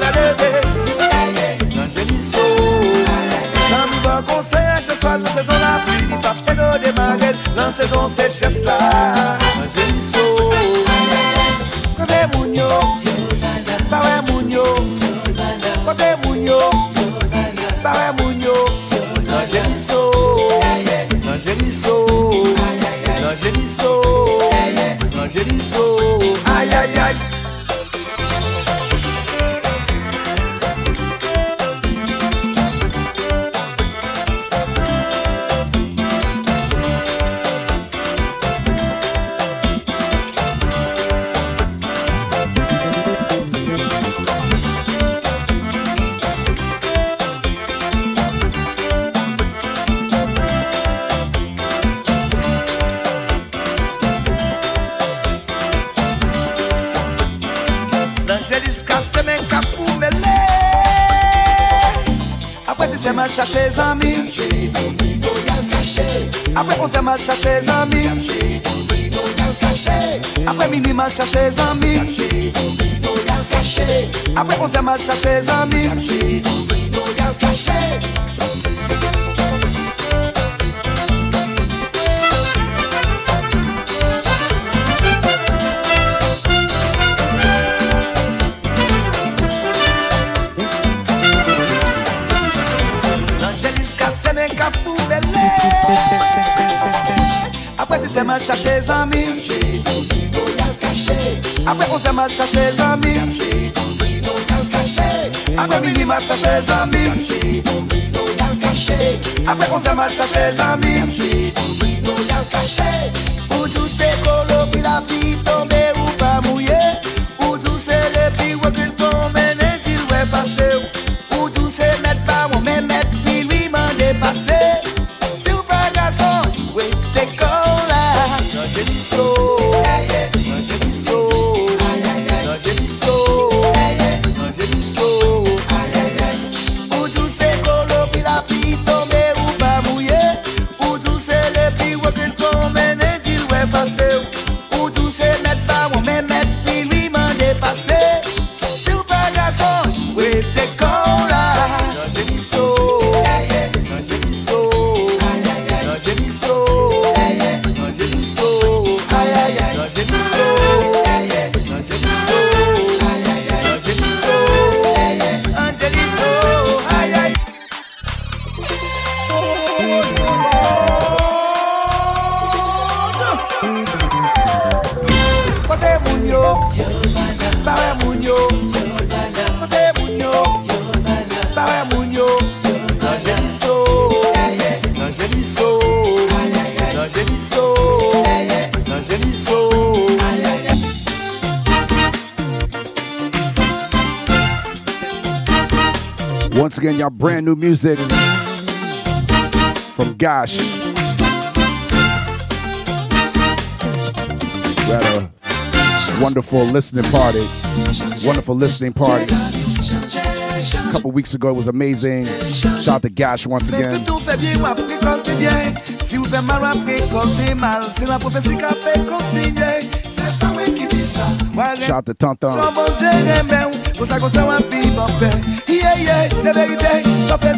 La leve. L'Angélisso, San mi bon conseil à chaque fois, dans saison la pluie, dit pas peine de démarrer, dans saison sécheresse là. L'Angélisso, chaché, zami Après concert mal cherché, zami Après mini mal cherché, zami Après concert mal cherché, zami chercher les amis. Après on s'est mal chercher les amis. Après midi mal chercher les amis. Après on s'est mal chercher les amis. Brand new music from Gosh. We had a wonderful listening party. Wonderful listening party. A couple weeks ago, it was amazing. Shout out to Gosh once again. tout fait bien, ou après récolte bien Si vous faites mal, ou après récolte mal C'est la prophétie qui a fait continuer C'est pas moi qui dis ça Moi, Shout out to Tonton. Yeah, yeah, c'est vérité Ça fait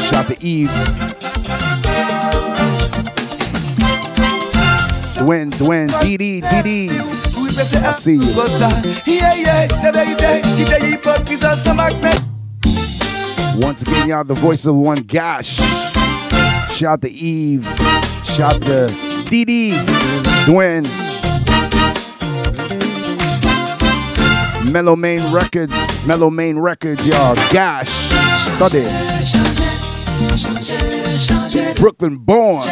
Shout out to Eve. Dwayne, Dwayne, Didi, Didi. I see you. Yeah, yeah, Once again, y'all, the voice of one Gosh. Shout out to Eve. Shout out to Didi, Dwayne. Mellow Main Records, Mellow Main Records, y'all. Gosh, study. Brooklyn born.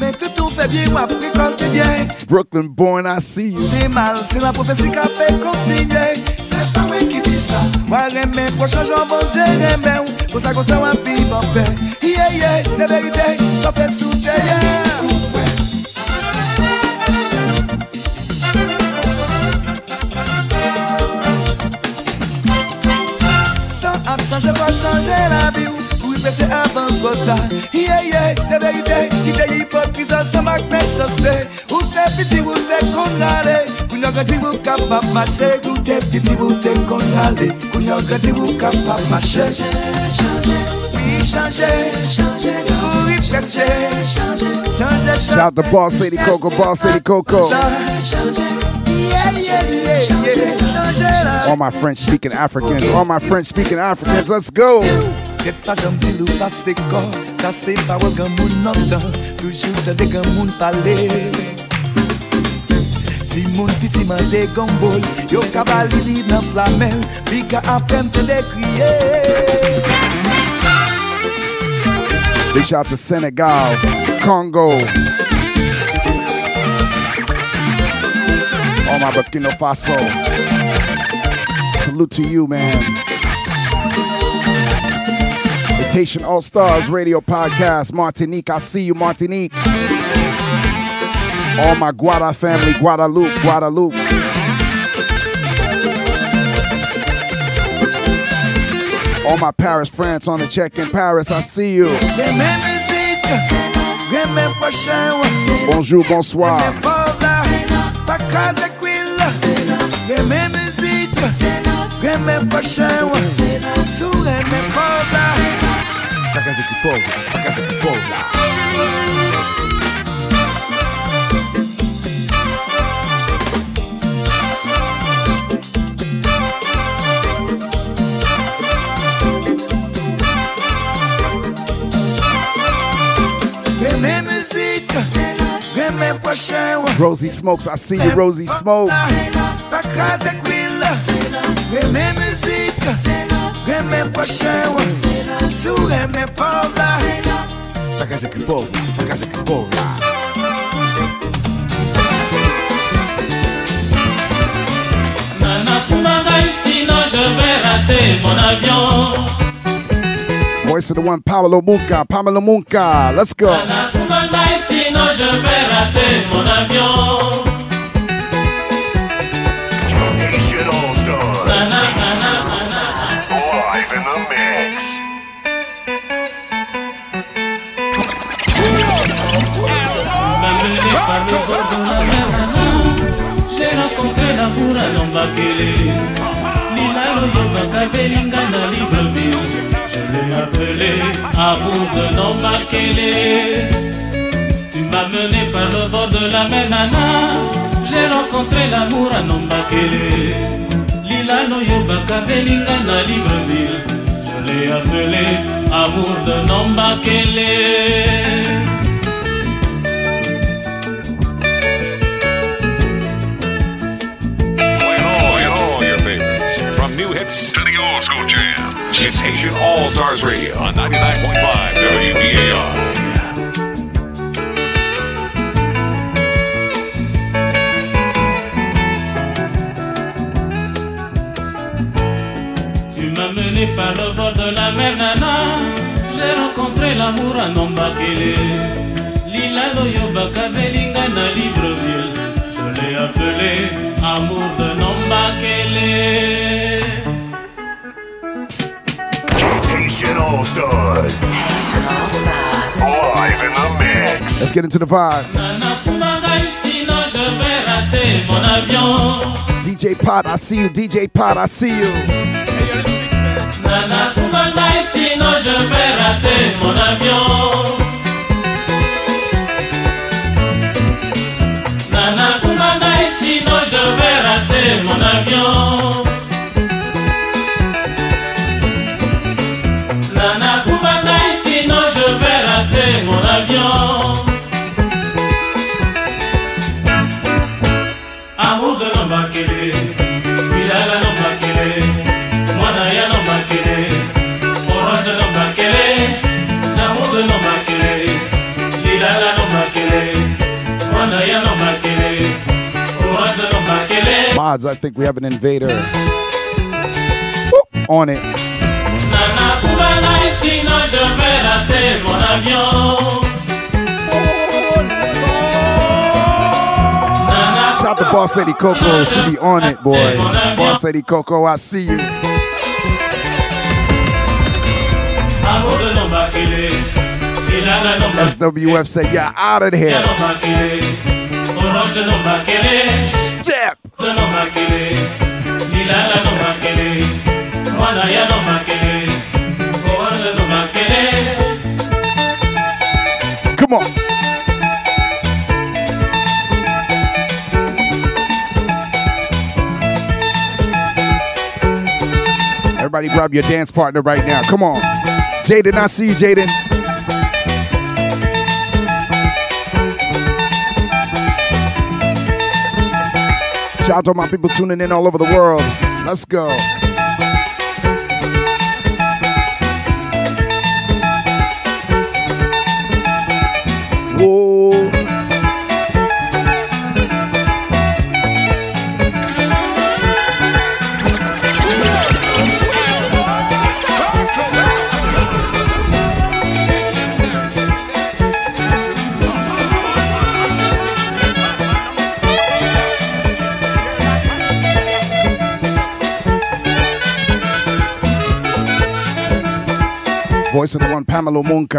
Mais tout tout fait bien, ou après récolte bien Brooklyn born, I see you. T'es mal, c'est la prophétie qui a fait chanje pa chanje la bi bon ou Ou i pese avan kota Ye ye, se verite Ki te hipokriza sa mak me chaste Ou te piti ou te konrale Kou nyo ganti ou kapap mache Ou te piti ou te konrale Kou nyo ganti ou kapap mache Chanje, chanje Oui, chanje, chanje Ou i pese Chanje, chanje Shout the boss lady Coco, boss lady Coco. Chanje, chanje All my French speaking Africans, all my French speaking Africans, let's go. Ket pa jam bil pa se kor Sa se parol gan moun notan Toujou tande gan moun pale Si moun piti mande gambol Yo kabali li nan flamel Li ka te de kriye Big shout to Senegal, Congo. All my Burkina Faso. Salute to you, man. Haitian All Stars Radio Podcast, Martinique. I see you, Martinique. All my Guada family, Guadalupe, Guadalupe. All my Paris, France on the check in Paris, I see you. Remets musique, remets prochain, Bonjour, bonsoir. Paula, pas casa quilla. Remets musique, remets prochain, sous remets Paula. Pa' casa que pobla, pa' casa que pobla. Remets musique, remets prochain, Rosie Smokes, I see you, Rosie Smokes. Pas casa quilla. Remets musique, remets prochain, sous remets Paula. Pa' casa que pobla, pa' casa que pobla. Nana Kumagai, sinon je vais rater mon avion. Voice of the one, Pamelo Mounk'a, Pamelo Mounk'a. Let's go. L'amour à Lombakele. Lila Loyoba Kavelinga na Libreville. Je l'ai appelé amour de Lombakele. Tu m'as mené par le bord de la mer, nana. J'ai rencontré l'amour à Lombakele. Lila Loyoba Kavelinga na Libreville. Je l'ai appelé amour de Lombakele. Playing It's Haitian All Stars Radio on 99.5 WBAI. Tu m'as mené par le bord de la mer, nana. J'ai rencontré l'amour à Nombakele. Lila Loyoba Kabelinga na Libreville. Je l'ai appelé amour de Nombakele. Nation All Stars. Live in the mix. Let's get into the vibe. Nana Kumagai, sinon je vais rater mon avion. DJ Pot, I see you. DJ Pot, I see you. Nana Kumagai, sinon je vais rater mon avion. Nana Kumagai, sinon je vais rater mon avion. Mods, I think we have an invader. Whoop, on it. Shout out to Boss Lady Coco. She be on it, boy. Boss Lady Coco, I see you. SWF say, yeah, out of here. No makele Lilala no makele Mwana ya no makele no makele Come on. Everybody grab your dance partner right now. Come on. Jaden, I see you, Jaden. Shout out to my people tuning in all over the world. Let's go. Whoa. Voice of the one, Pamelo Mounk'a.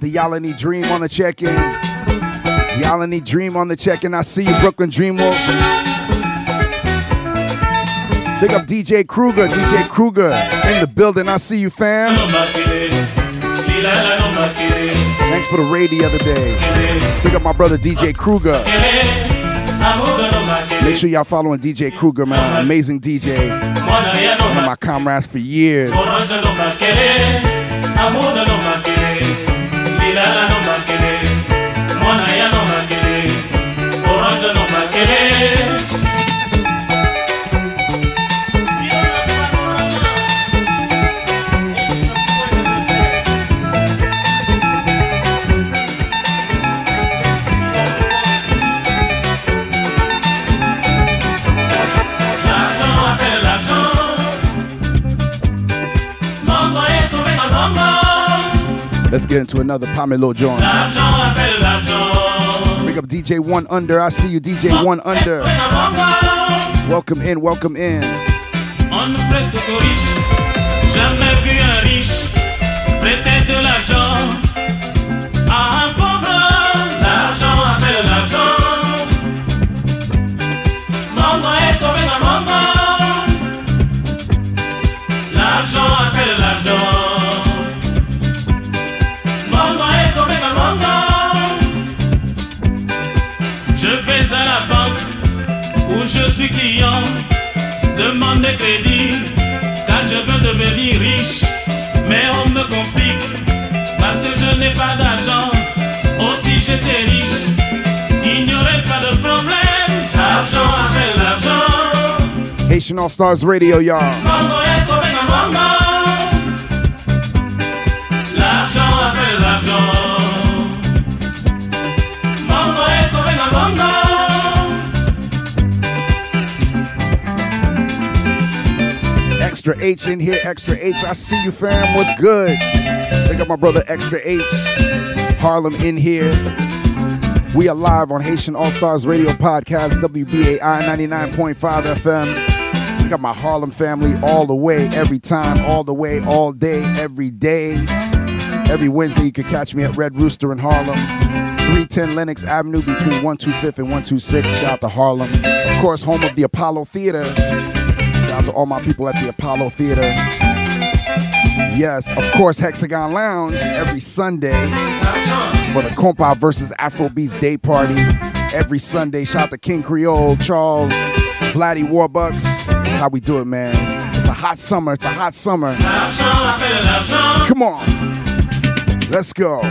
Yalani Dream on the check-in. Yalani Dream on the check-in. I see you, Brooklyn Dream Wolf. Big up DJ Kruger, DJ Kruger in the building. I see you, fam. Thanks for the raid the other day. Big up my brother DJ Kruger. Make sure y'all following DJ Kruger, man. Amazing DJ. One of my comrades for years. Let's get into another Pamelo joint. Big up DJ One Under. I see you, DJ One Under. Welcome in, welcome in. Jamais vu un riche prêter de l'argent Des crédits car je veux devenir riche. Mais on me complique parce que je n'ai pas d'argent. Oh, si j'étais riche, il n'y aurait pas de problème. L'argent appelle l'argent. Haitian All Stars Radio, y'all. Mongo est comme un bongo. L'argent appelle l'argent. Extra H in here, Extra H. I see you, fam. What's good? Big up my brother Extra H. Harlem in here. We are live on Haitian All Stars Radio Podcast, WBAI 99.5 FM. Got my Harlem family all the way, every time, all the way, all day, every day. Every Wednesday, you can catch me at Red Rooster in Harlem. 310 Lenox Avenue between 125th and 126. Shout out to Harlem. Of course, home of the Apollo Theater. Out to all my people at the Apollo Theater. Yes, of course, Hexagon Lounge every Sunday for the Compa versus Afrobeats Day Party. Every Sunday, shout out to King Creole, Charles, Vladdy Warbucks. That's how we do it, man. It's a hot summer. It's a hot summer. Come on. Let's go.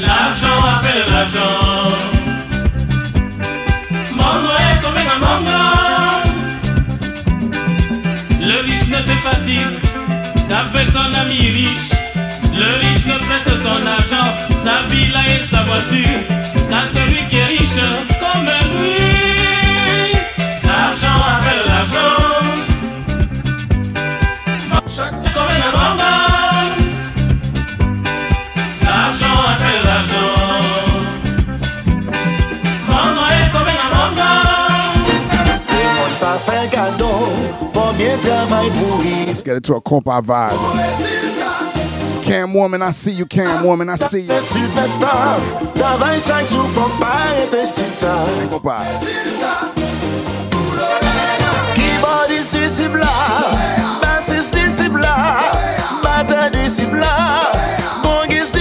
L'argent appelle l'argent. Le riche ne sympathise qu'avec son ami riche. Le riche ne prête son argent, sa villa et sa voiture qu'à celui qui est riche comme lui. L'argent appelle l'argent. Let's get into a compa vibe. Cam Woman, I see you, Cam Woman, I see you. Superstar, travaille chaque jour, faut pas être si tard. Compa. Keyboard is disciple, bass is disciple, batteur disciple, gong is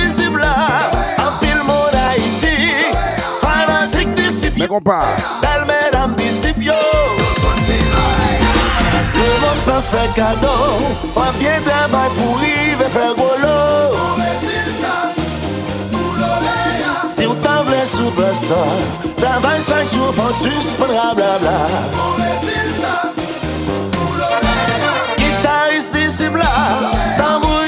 disciple, en pile monde Haïti, fanatique disciple, Mais compa. belle mesdames disciple, yo. Le monde peut faire cadeau, faut bien travailler pour arriver faire gros lot. Si vous t'en voulez superstar, travaille chaque jour, faut suspendre blabla. Guitariste disciple, tambourine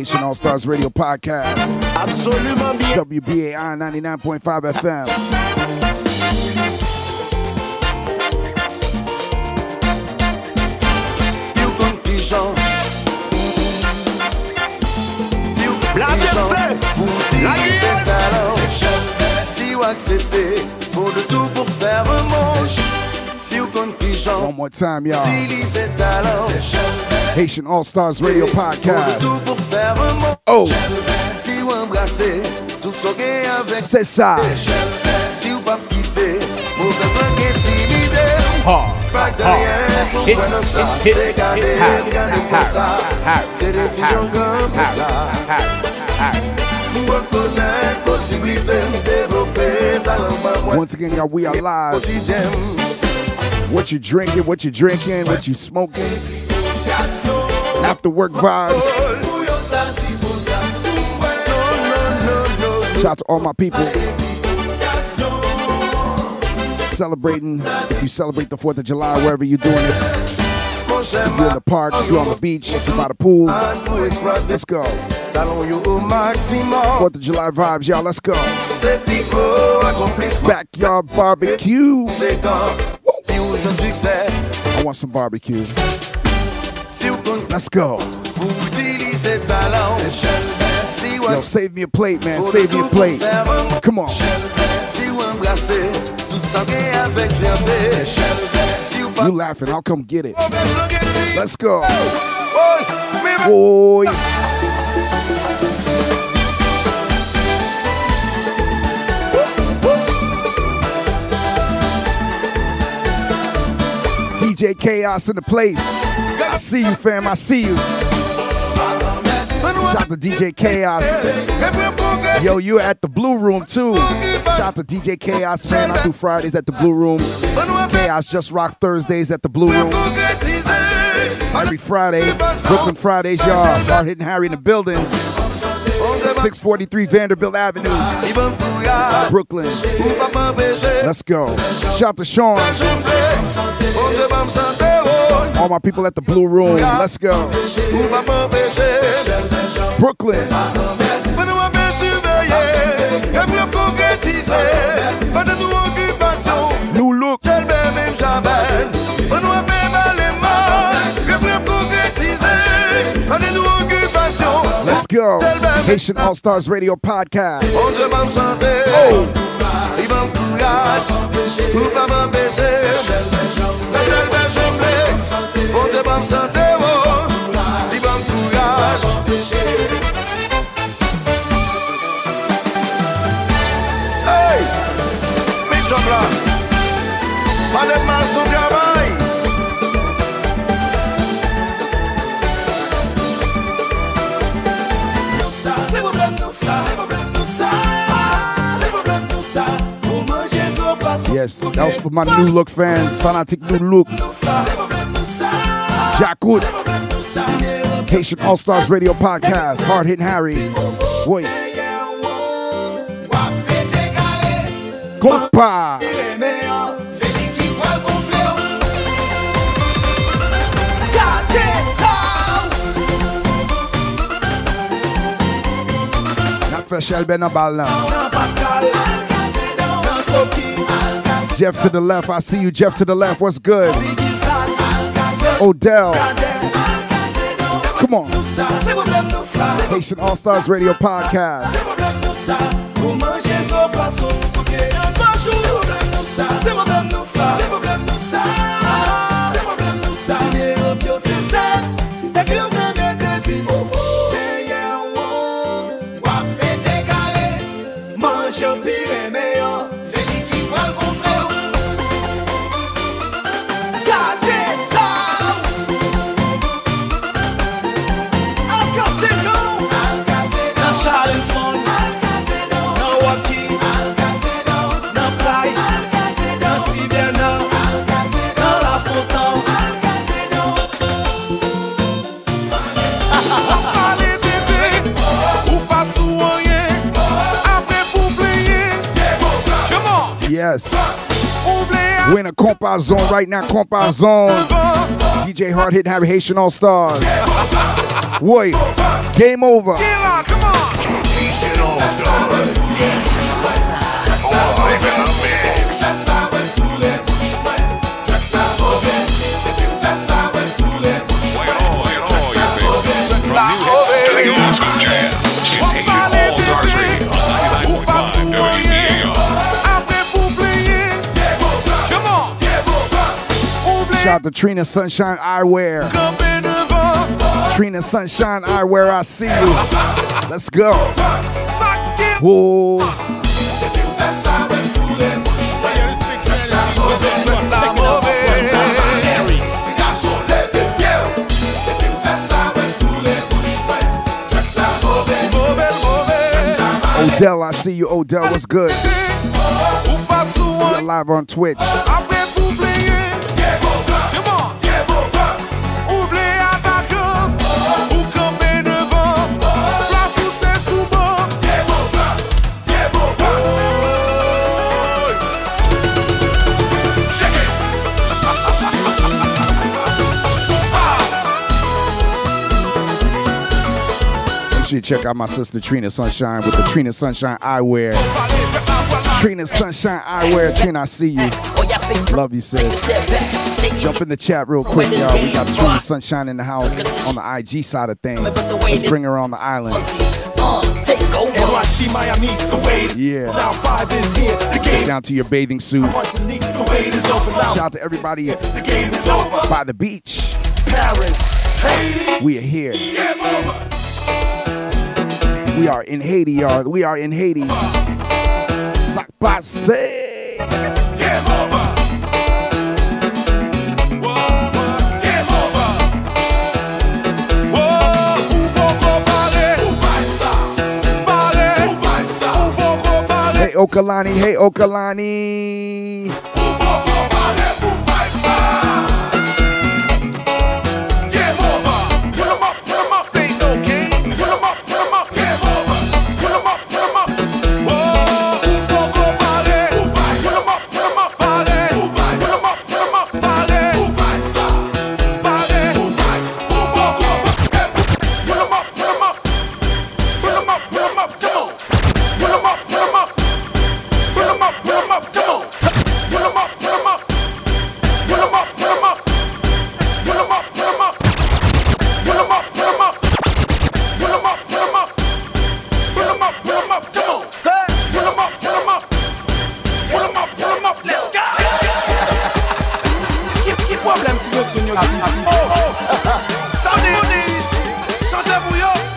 Haitian All Stars Radio Podcast. Absolument bien. WBAI 99.5 FM. Tiu kon ki jan Tiu La ki jan fierté. Pour La utiliser guerre. talent Si ou accepte Faut de tout pour faire un manche Si ou kon ki jan One more time, y'all. Haitian All Stars Radio Podcast. Tout pour faire un manche Oh. Si ou embrasser Tout qui avec C'est ça. Si ou pas quitter Mauvais langue intimidé Hard, Pas de hard. rien pour Hit, prendre ça hit, hit, C'est garder, hit, hard, garder comme hard, ça hard, C'est décision hard, comme hard, ça hard, Pour reconnaître possibilité Développer talent par moi Once again, y'all, we are live. What you drinking, what you drinking, what you smoking. After work vibes. Shout out to all my people celebrating. If you celebrate the 4th of July, wherever you're doing it. If you're in the park, you're on the beach, you're by the pool. Let's go. Talent yo au maximum 4th of July vibes, y'all. Let's go. Backyard barbecue. I want some barbecue. Let's go. Pour utiliser talent Si ou Yo, save me a plate, man. Save me a plate. Come on. Si ou embrasser Tout ça qui est avec fierté Si ou pas You laughing, I'll come get it. Oh, Let's go. Boy. DJ Chaos in the place. I see you, fam. I see you. Shout to DJ Chaos. Yo, you at the Blue Room too. Shout to DJ Chaos, man. I do Fridays at the Blue Room. Chaos just rock Thursdays at the Blue Room. Every Friday, Brooklyn Fridays, y'all. Hard hitting Harry in the building. 643 Vanderbilt Avenue, Brooklyn. Let's go. Shout to Sean. All my people at the Blue Room. Let's go. Brooklyn. New look. Let's go. Haitian All Stars Radio Podcast. On journée On Dieu va me santé oh Il va me courage Hey Big Yes, that was for my new look fans. Fanatic new look. Jackwood. Haitian All Stars Radio Podcast. Hard hitting Harry. Wait. Compa. Not for Shelben Abal now. Jeff to the left. I see you, Jeff to the left. What's good? Odell. Come on. Haitian All Stars Radio Podcast. c'est We're in a compound zone right now. Compound zone. DJ Hard Hit Harry Haitian All Stars. Wait. Game over. Haitian All Stars. Live out to Trina Sunshine Eyewear. Trina Sunshine Eyewear, I see you. Let's go. Whoa. Odell, I see you. Odell, what's good? You're live on Twitch. Sure you check out my sister Trina Sunshine with the Trina Sunshine Eyewear. Trina Sunshine Eyewear. Trina, I see you. Love you, sis. Jump in the chat real quick, y'all. We got Trina Sunshine in the house on the IG side of things. Let's bring her on the island. NYC Miami, the wait. Yeah. Now five is here. The game Down to your bathing suit. The wait is over. Now Shout out to everybody the game is over. by the beach. Paris, Haiti. We are here. We are in Haiti, y'all. We are in Haiti. Sak Pase. Game over. Game over. Oh, ou problem ti yo sou nyo ki Souni, chante pou yo.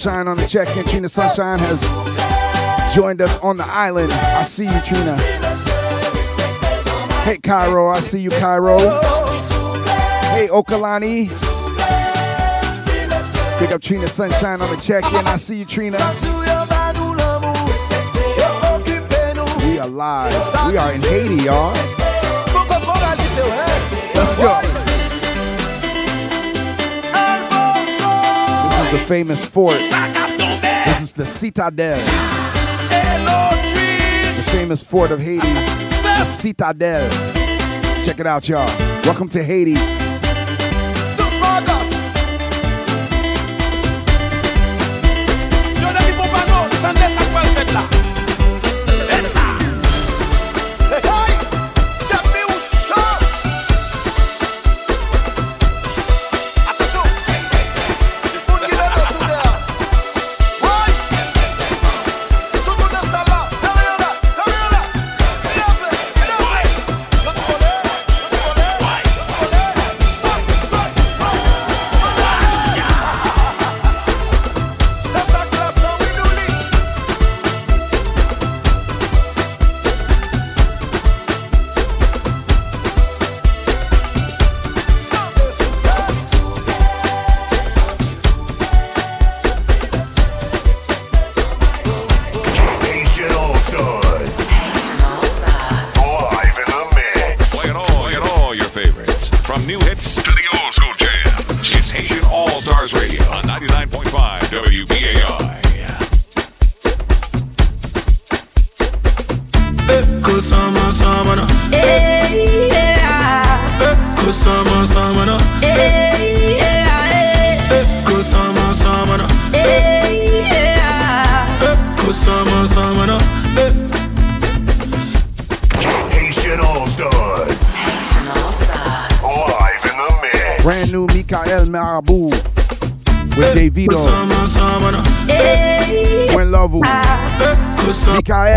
Sunshine on the check-in. Trina Sunshine has joined us on the island. I see you, Trina. Hey, Cairo. I see you, Cairo. Hey, Okalani. Pick up Trina Sunshine on the check-in. I see you, Trina. We are live. We are in Haiti, y'all. Let's go. The famous fort. This is the Citadel. The famous fort of Haiti. The Citadel. Check it out, y'all. Welcome to Haiti.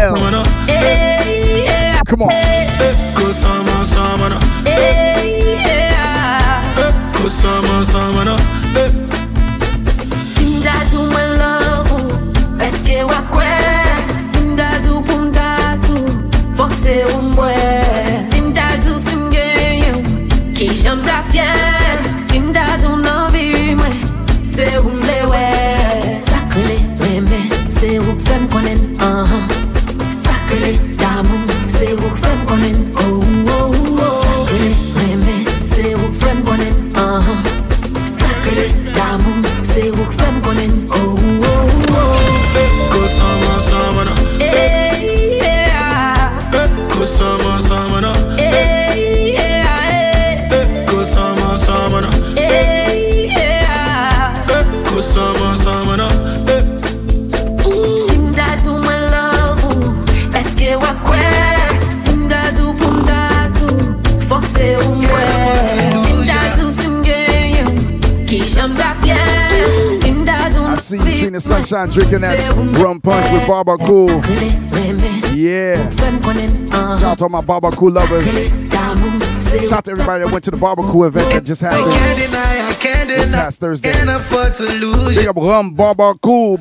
Sama Mikael. sama na. Come on. Sunshine, drinking that rum punch with Cool. Yeah. Shout out to all my Cool lovers. Shout out to everybody that went to the Cool event that just happened Can't deny, I can't this past Thursday. Can't afford to lose Big up Rum Baba Cool.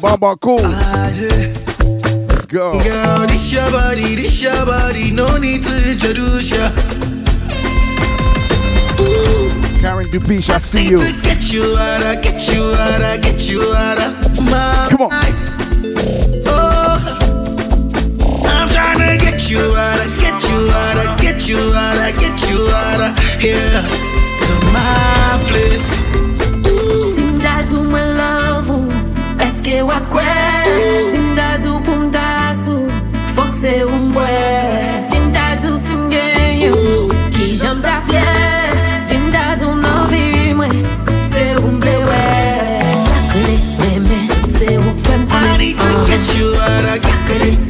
Let's go. Girl, this your body, this your body. No need to introduce ya. Karen Dupiche, I see you. Get you out, I get you out, I get you out of my Come on. Oh, I'm trying to get you out, I get you out, I get you out, I get you out of here to my place. Simdazu mwen love Eske wakwe Simdazu pou mdazu Fok se ou you out, I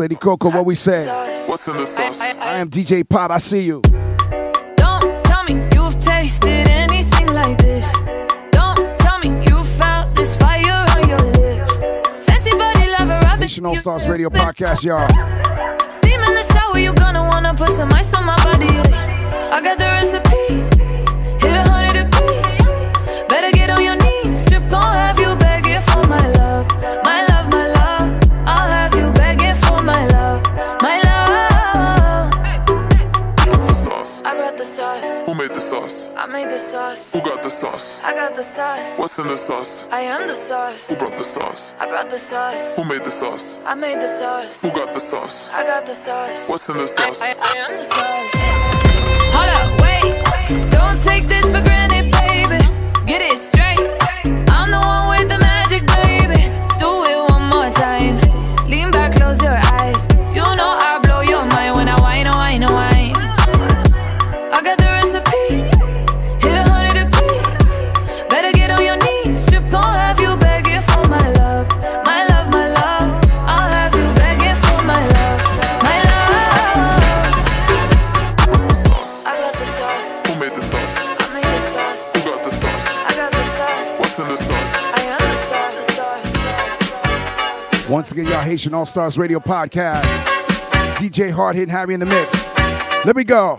Lady Coco, what we say? What's in the sauce? I, I, I, I am DJ Pot. I see you. Don't tell me you've tasted anything like this. Don't tell me you felt this fire on your lips. Fancy body lover, All Stars Radio Podcast, y'all. Steam in the shower, you're gonna wanna put some ice on my body. I got the recipe. Who made the sauce? I made the sauce. Who got the sauce? I got the sauce. What's in the sauce? I am the sauce. Who brought the sauce? I brought the sauce. Who made the sauce? I made the sauce. Who got the sauce? I got the sauce. What's in the sauce? I, I, I am the sauce. Hold up, wait. Don't take this for granted, baby. Get it. Haitian All Stars Radio Podcast. DJ Hard Hit Harry in the mix. Let me go.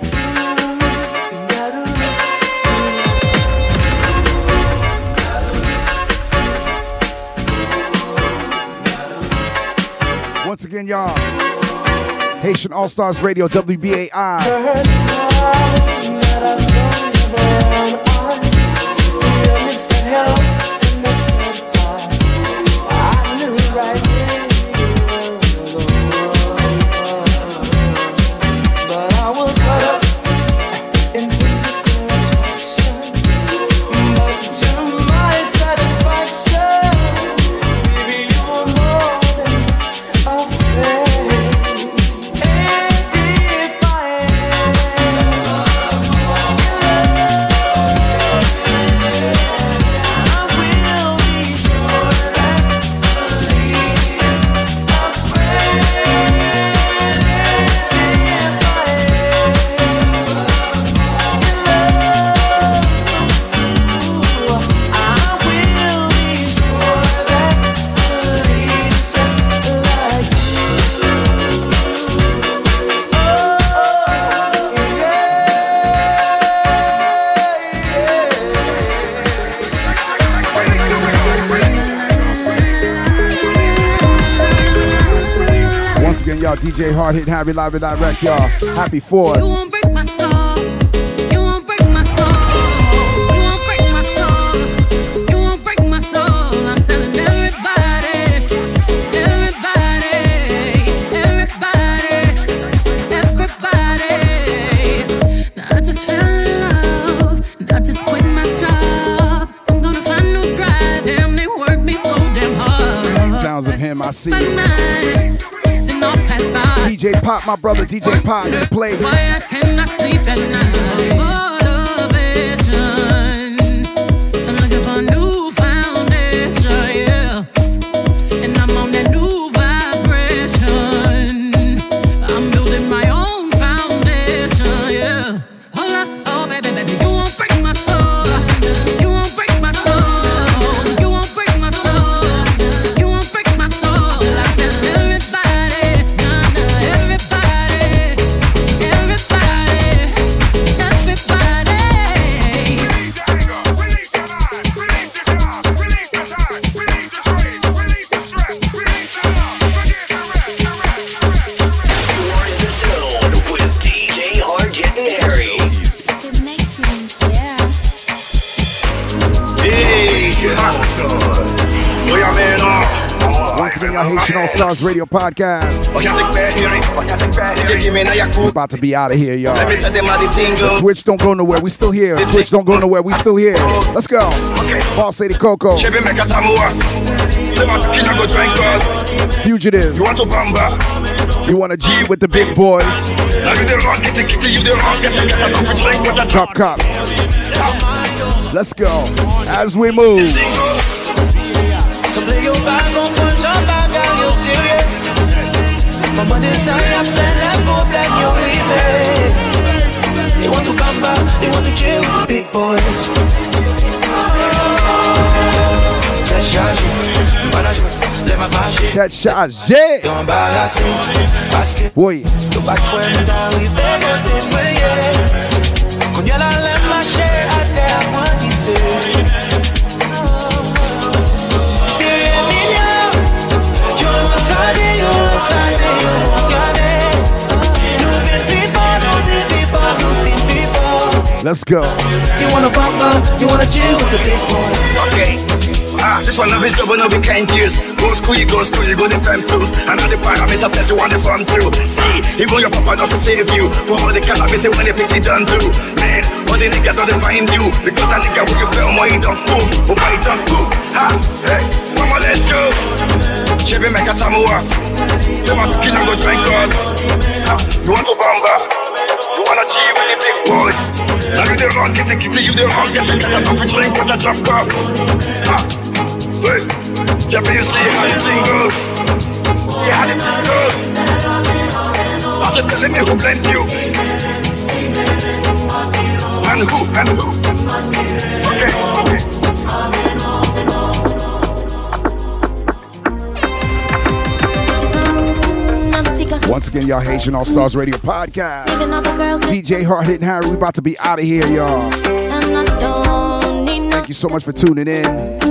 Once again, y'all. Haitian All Stars Radio, WBAI. Hard Hit Harry live and direct, y'all. Happy Fourth. You won't break my soul. You won't break my soul. You won't break my soul. You won't break my soul. I'm telling everybody, everybody, everybody, everybody. Now I just fell in love. And I just quit my job. I'm gonna find no drive. Damn, they work me so damn hard. Sounds of him, I see DJ Pop, my brother, DJ Pop, play. Once again, y'all Stars Radio Podcast. We're about to be out of here, y'all. The Twitch don't go nowhere. We still here. Twitch don't go nowhere. We still here. Let's go. Boss Lady Coco. Fugitive. You want to bamba? You want to G with the big boys? Now you the wrong, get the kitty, you the wrong, get the get the coffee drink with the Cup, cup. Let's go. As we move. Maman de sa ya fen la problem yo rive They want to bamba, they want to chill with the big boys Tête chargée, pas la joie, lève ma bâche Tête chargée. Yo embarrassé, parce que Oui. Yo bak kwen d'arive kote mwen ye Kon yal alem mache a Let's go. You wanna bamba, you wanna chill with the big boys Okay. Ah, this one of his job, no be kind years. Go school, you go school, you go the time tools. And all the parameters that you want to farm through. See, even your papa doesn't save you. For all the calamity when they pick it done through. Man, all the niggas don't find you. Because that nigga will you tell me he don't move. Oh, why he don't move? Ha, hey, mama, let's go. Chevy make a samoa. Say my kid go drink God. Ha, you want to bamba? You wanna G with the big boy? Now you the wrong, get the kitty, you the wrong, get the get the coffee drink with the drop cup. Ha, hey, yeah, but you see how the thing goes. Yeah, how the thing. I said, tell me who blamed you. And who, and who. Okay, okay. Once again, y'all Haitian All Stars Radio Podcast. DJ Hard Hit and Harry, we about to be out of here, y'all. Thank you so much for tuning in.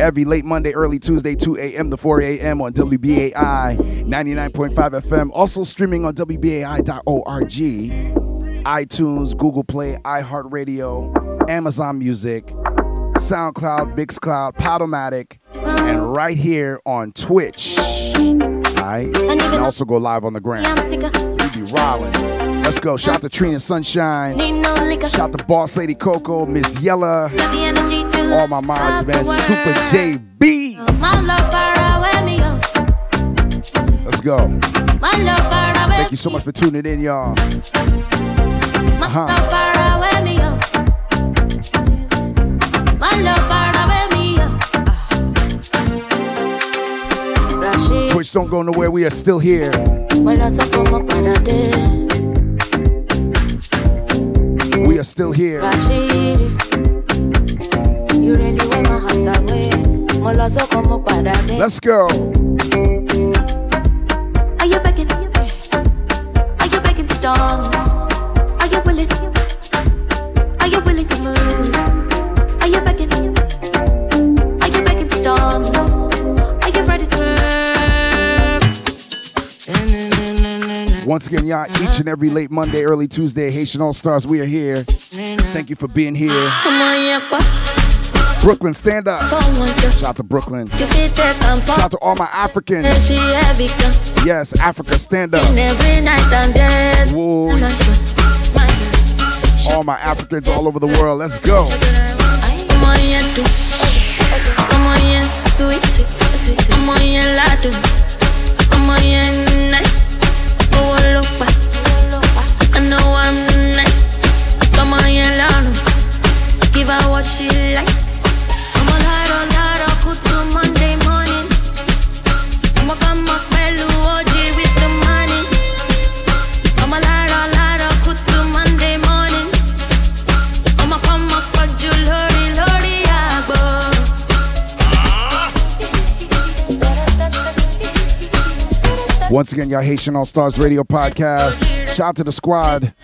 Every late Monday, early Tuesday, 2 a.m. to 4 a.m. on WBAI 99.5 FM. Also streaming on WBAI.org, iTunes, Google Play, iHeartRadio, Amazon Music, SoundCloud, Mixcloud, Podomatic, and right here on Twitch. And also go live on the gram. We be rolling. Let's go. Shout out to Trina Sunshine. Shout out to Boss Lady Coco, Miss Yella. All my moms, man. Super JB. My love far away me oh. Let's go. My love far away. Thank you so much for tuning in, y'all. Uh-huh. Twitch don't go nowhere. We are still here. vuelvas a como para de We are still here. Rashid, you really wear my heart away. Moloso como para de Let's go. Are you begging? Are you begging to dance? Once again, y'all, each and every late Monday, early Tuesday, Haitian All Stars, we are here. Thank you for being here. Brooklyn, stand up. Shout out to Brooklyn. Shout out to all my Africans. Yes, Africa, stand up. Whoa. All my Africans all over the world. Let's go. Sweet, sweet, sweet, sweet. Ladu. I'm. Come on lado, lado, good to Monday morning. I'm a come up, Once again, y'all Haitian All Stars Radio Podcast. Shout out to the squad,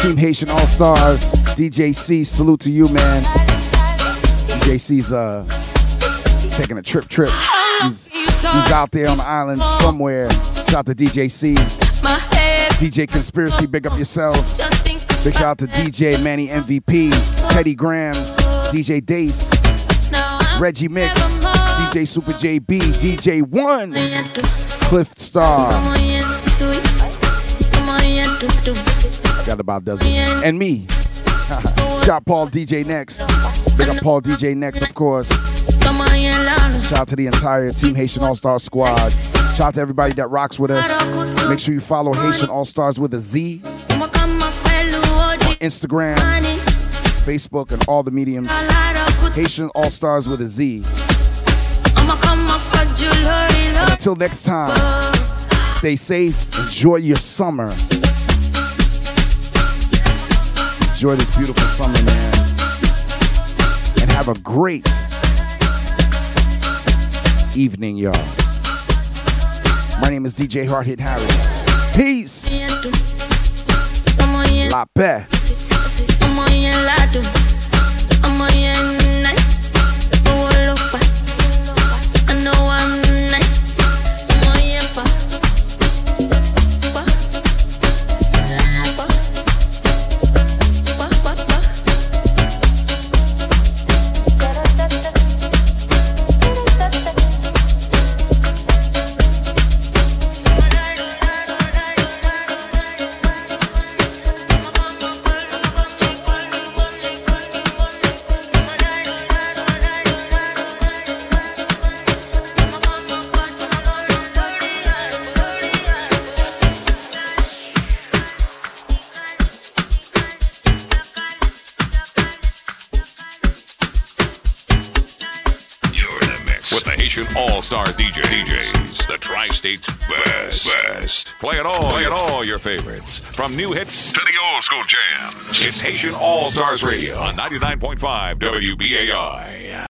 Team Haitian All Stars, DJ C. Salute to you, man. DJ C's uh taking a trip, trip. He's, he's out there on the island somewhere. Shout out to DJ. DJ Conspiracy, big up yourself. Big shout out to DJ Manny MVP, Teddy Grams, DJ Dace, Reggie Mix, DJ Super JB, DJ One, Cliff Star. Got about a dozen. And me. Shout Paul DJ Next. Big up Paul DJ Next, of course. Shout out to the entire Team Haitian All Star squad. Shout out to everybody that rocks with us. Make sure you follow Haitian All Stars with a Z. Instagram, Facebook, and all the mediums. Haitian All Stars with a Z. until next time, stay safe. Enjoy your summer. Enjoy this beautiful summer, man. And have a great evening, y'all. My name is DJ Hard Hit Harry. Peace. La paix. I know I'm Haitian All Stars DJ DJs, the Tri-State's best. Best. Play it all. Play it all your favorites. From new hits to the old school jams. It's Haitian All Stars Radio on 99.5 WBAI.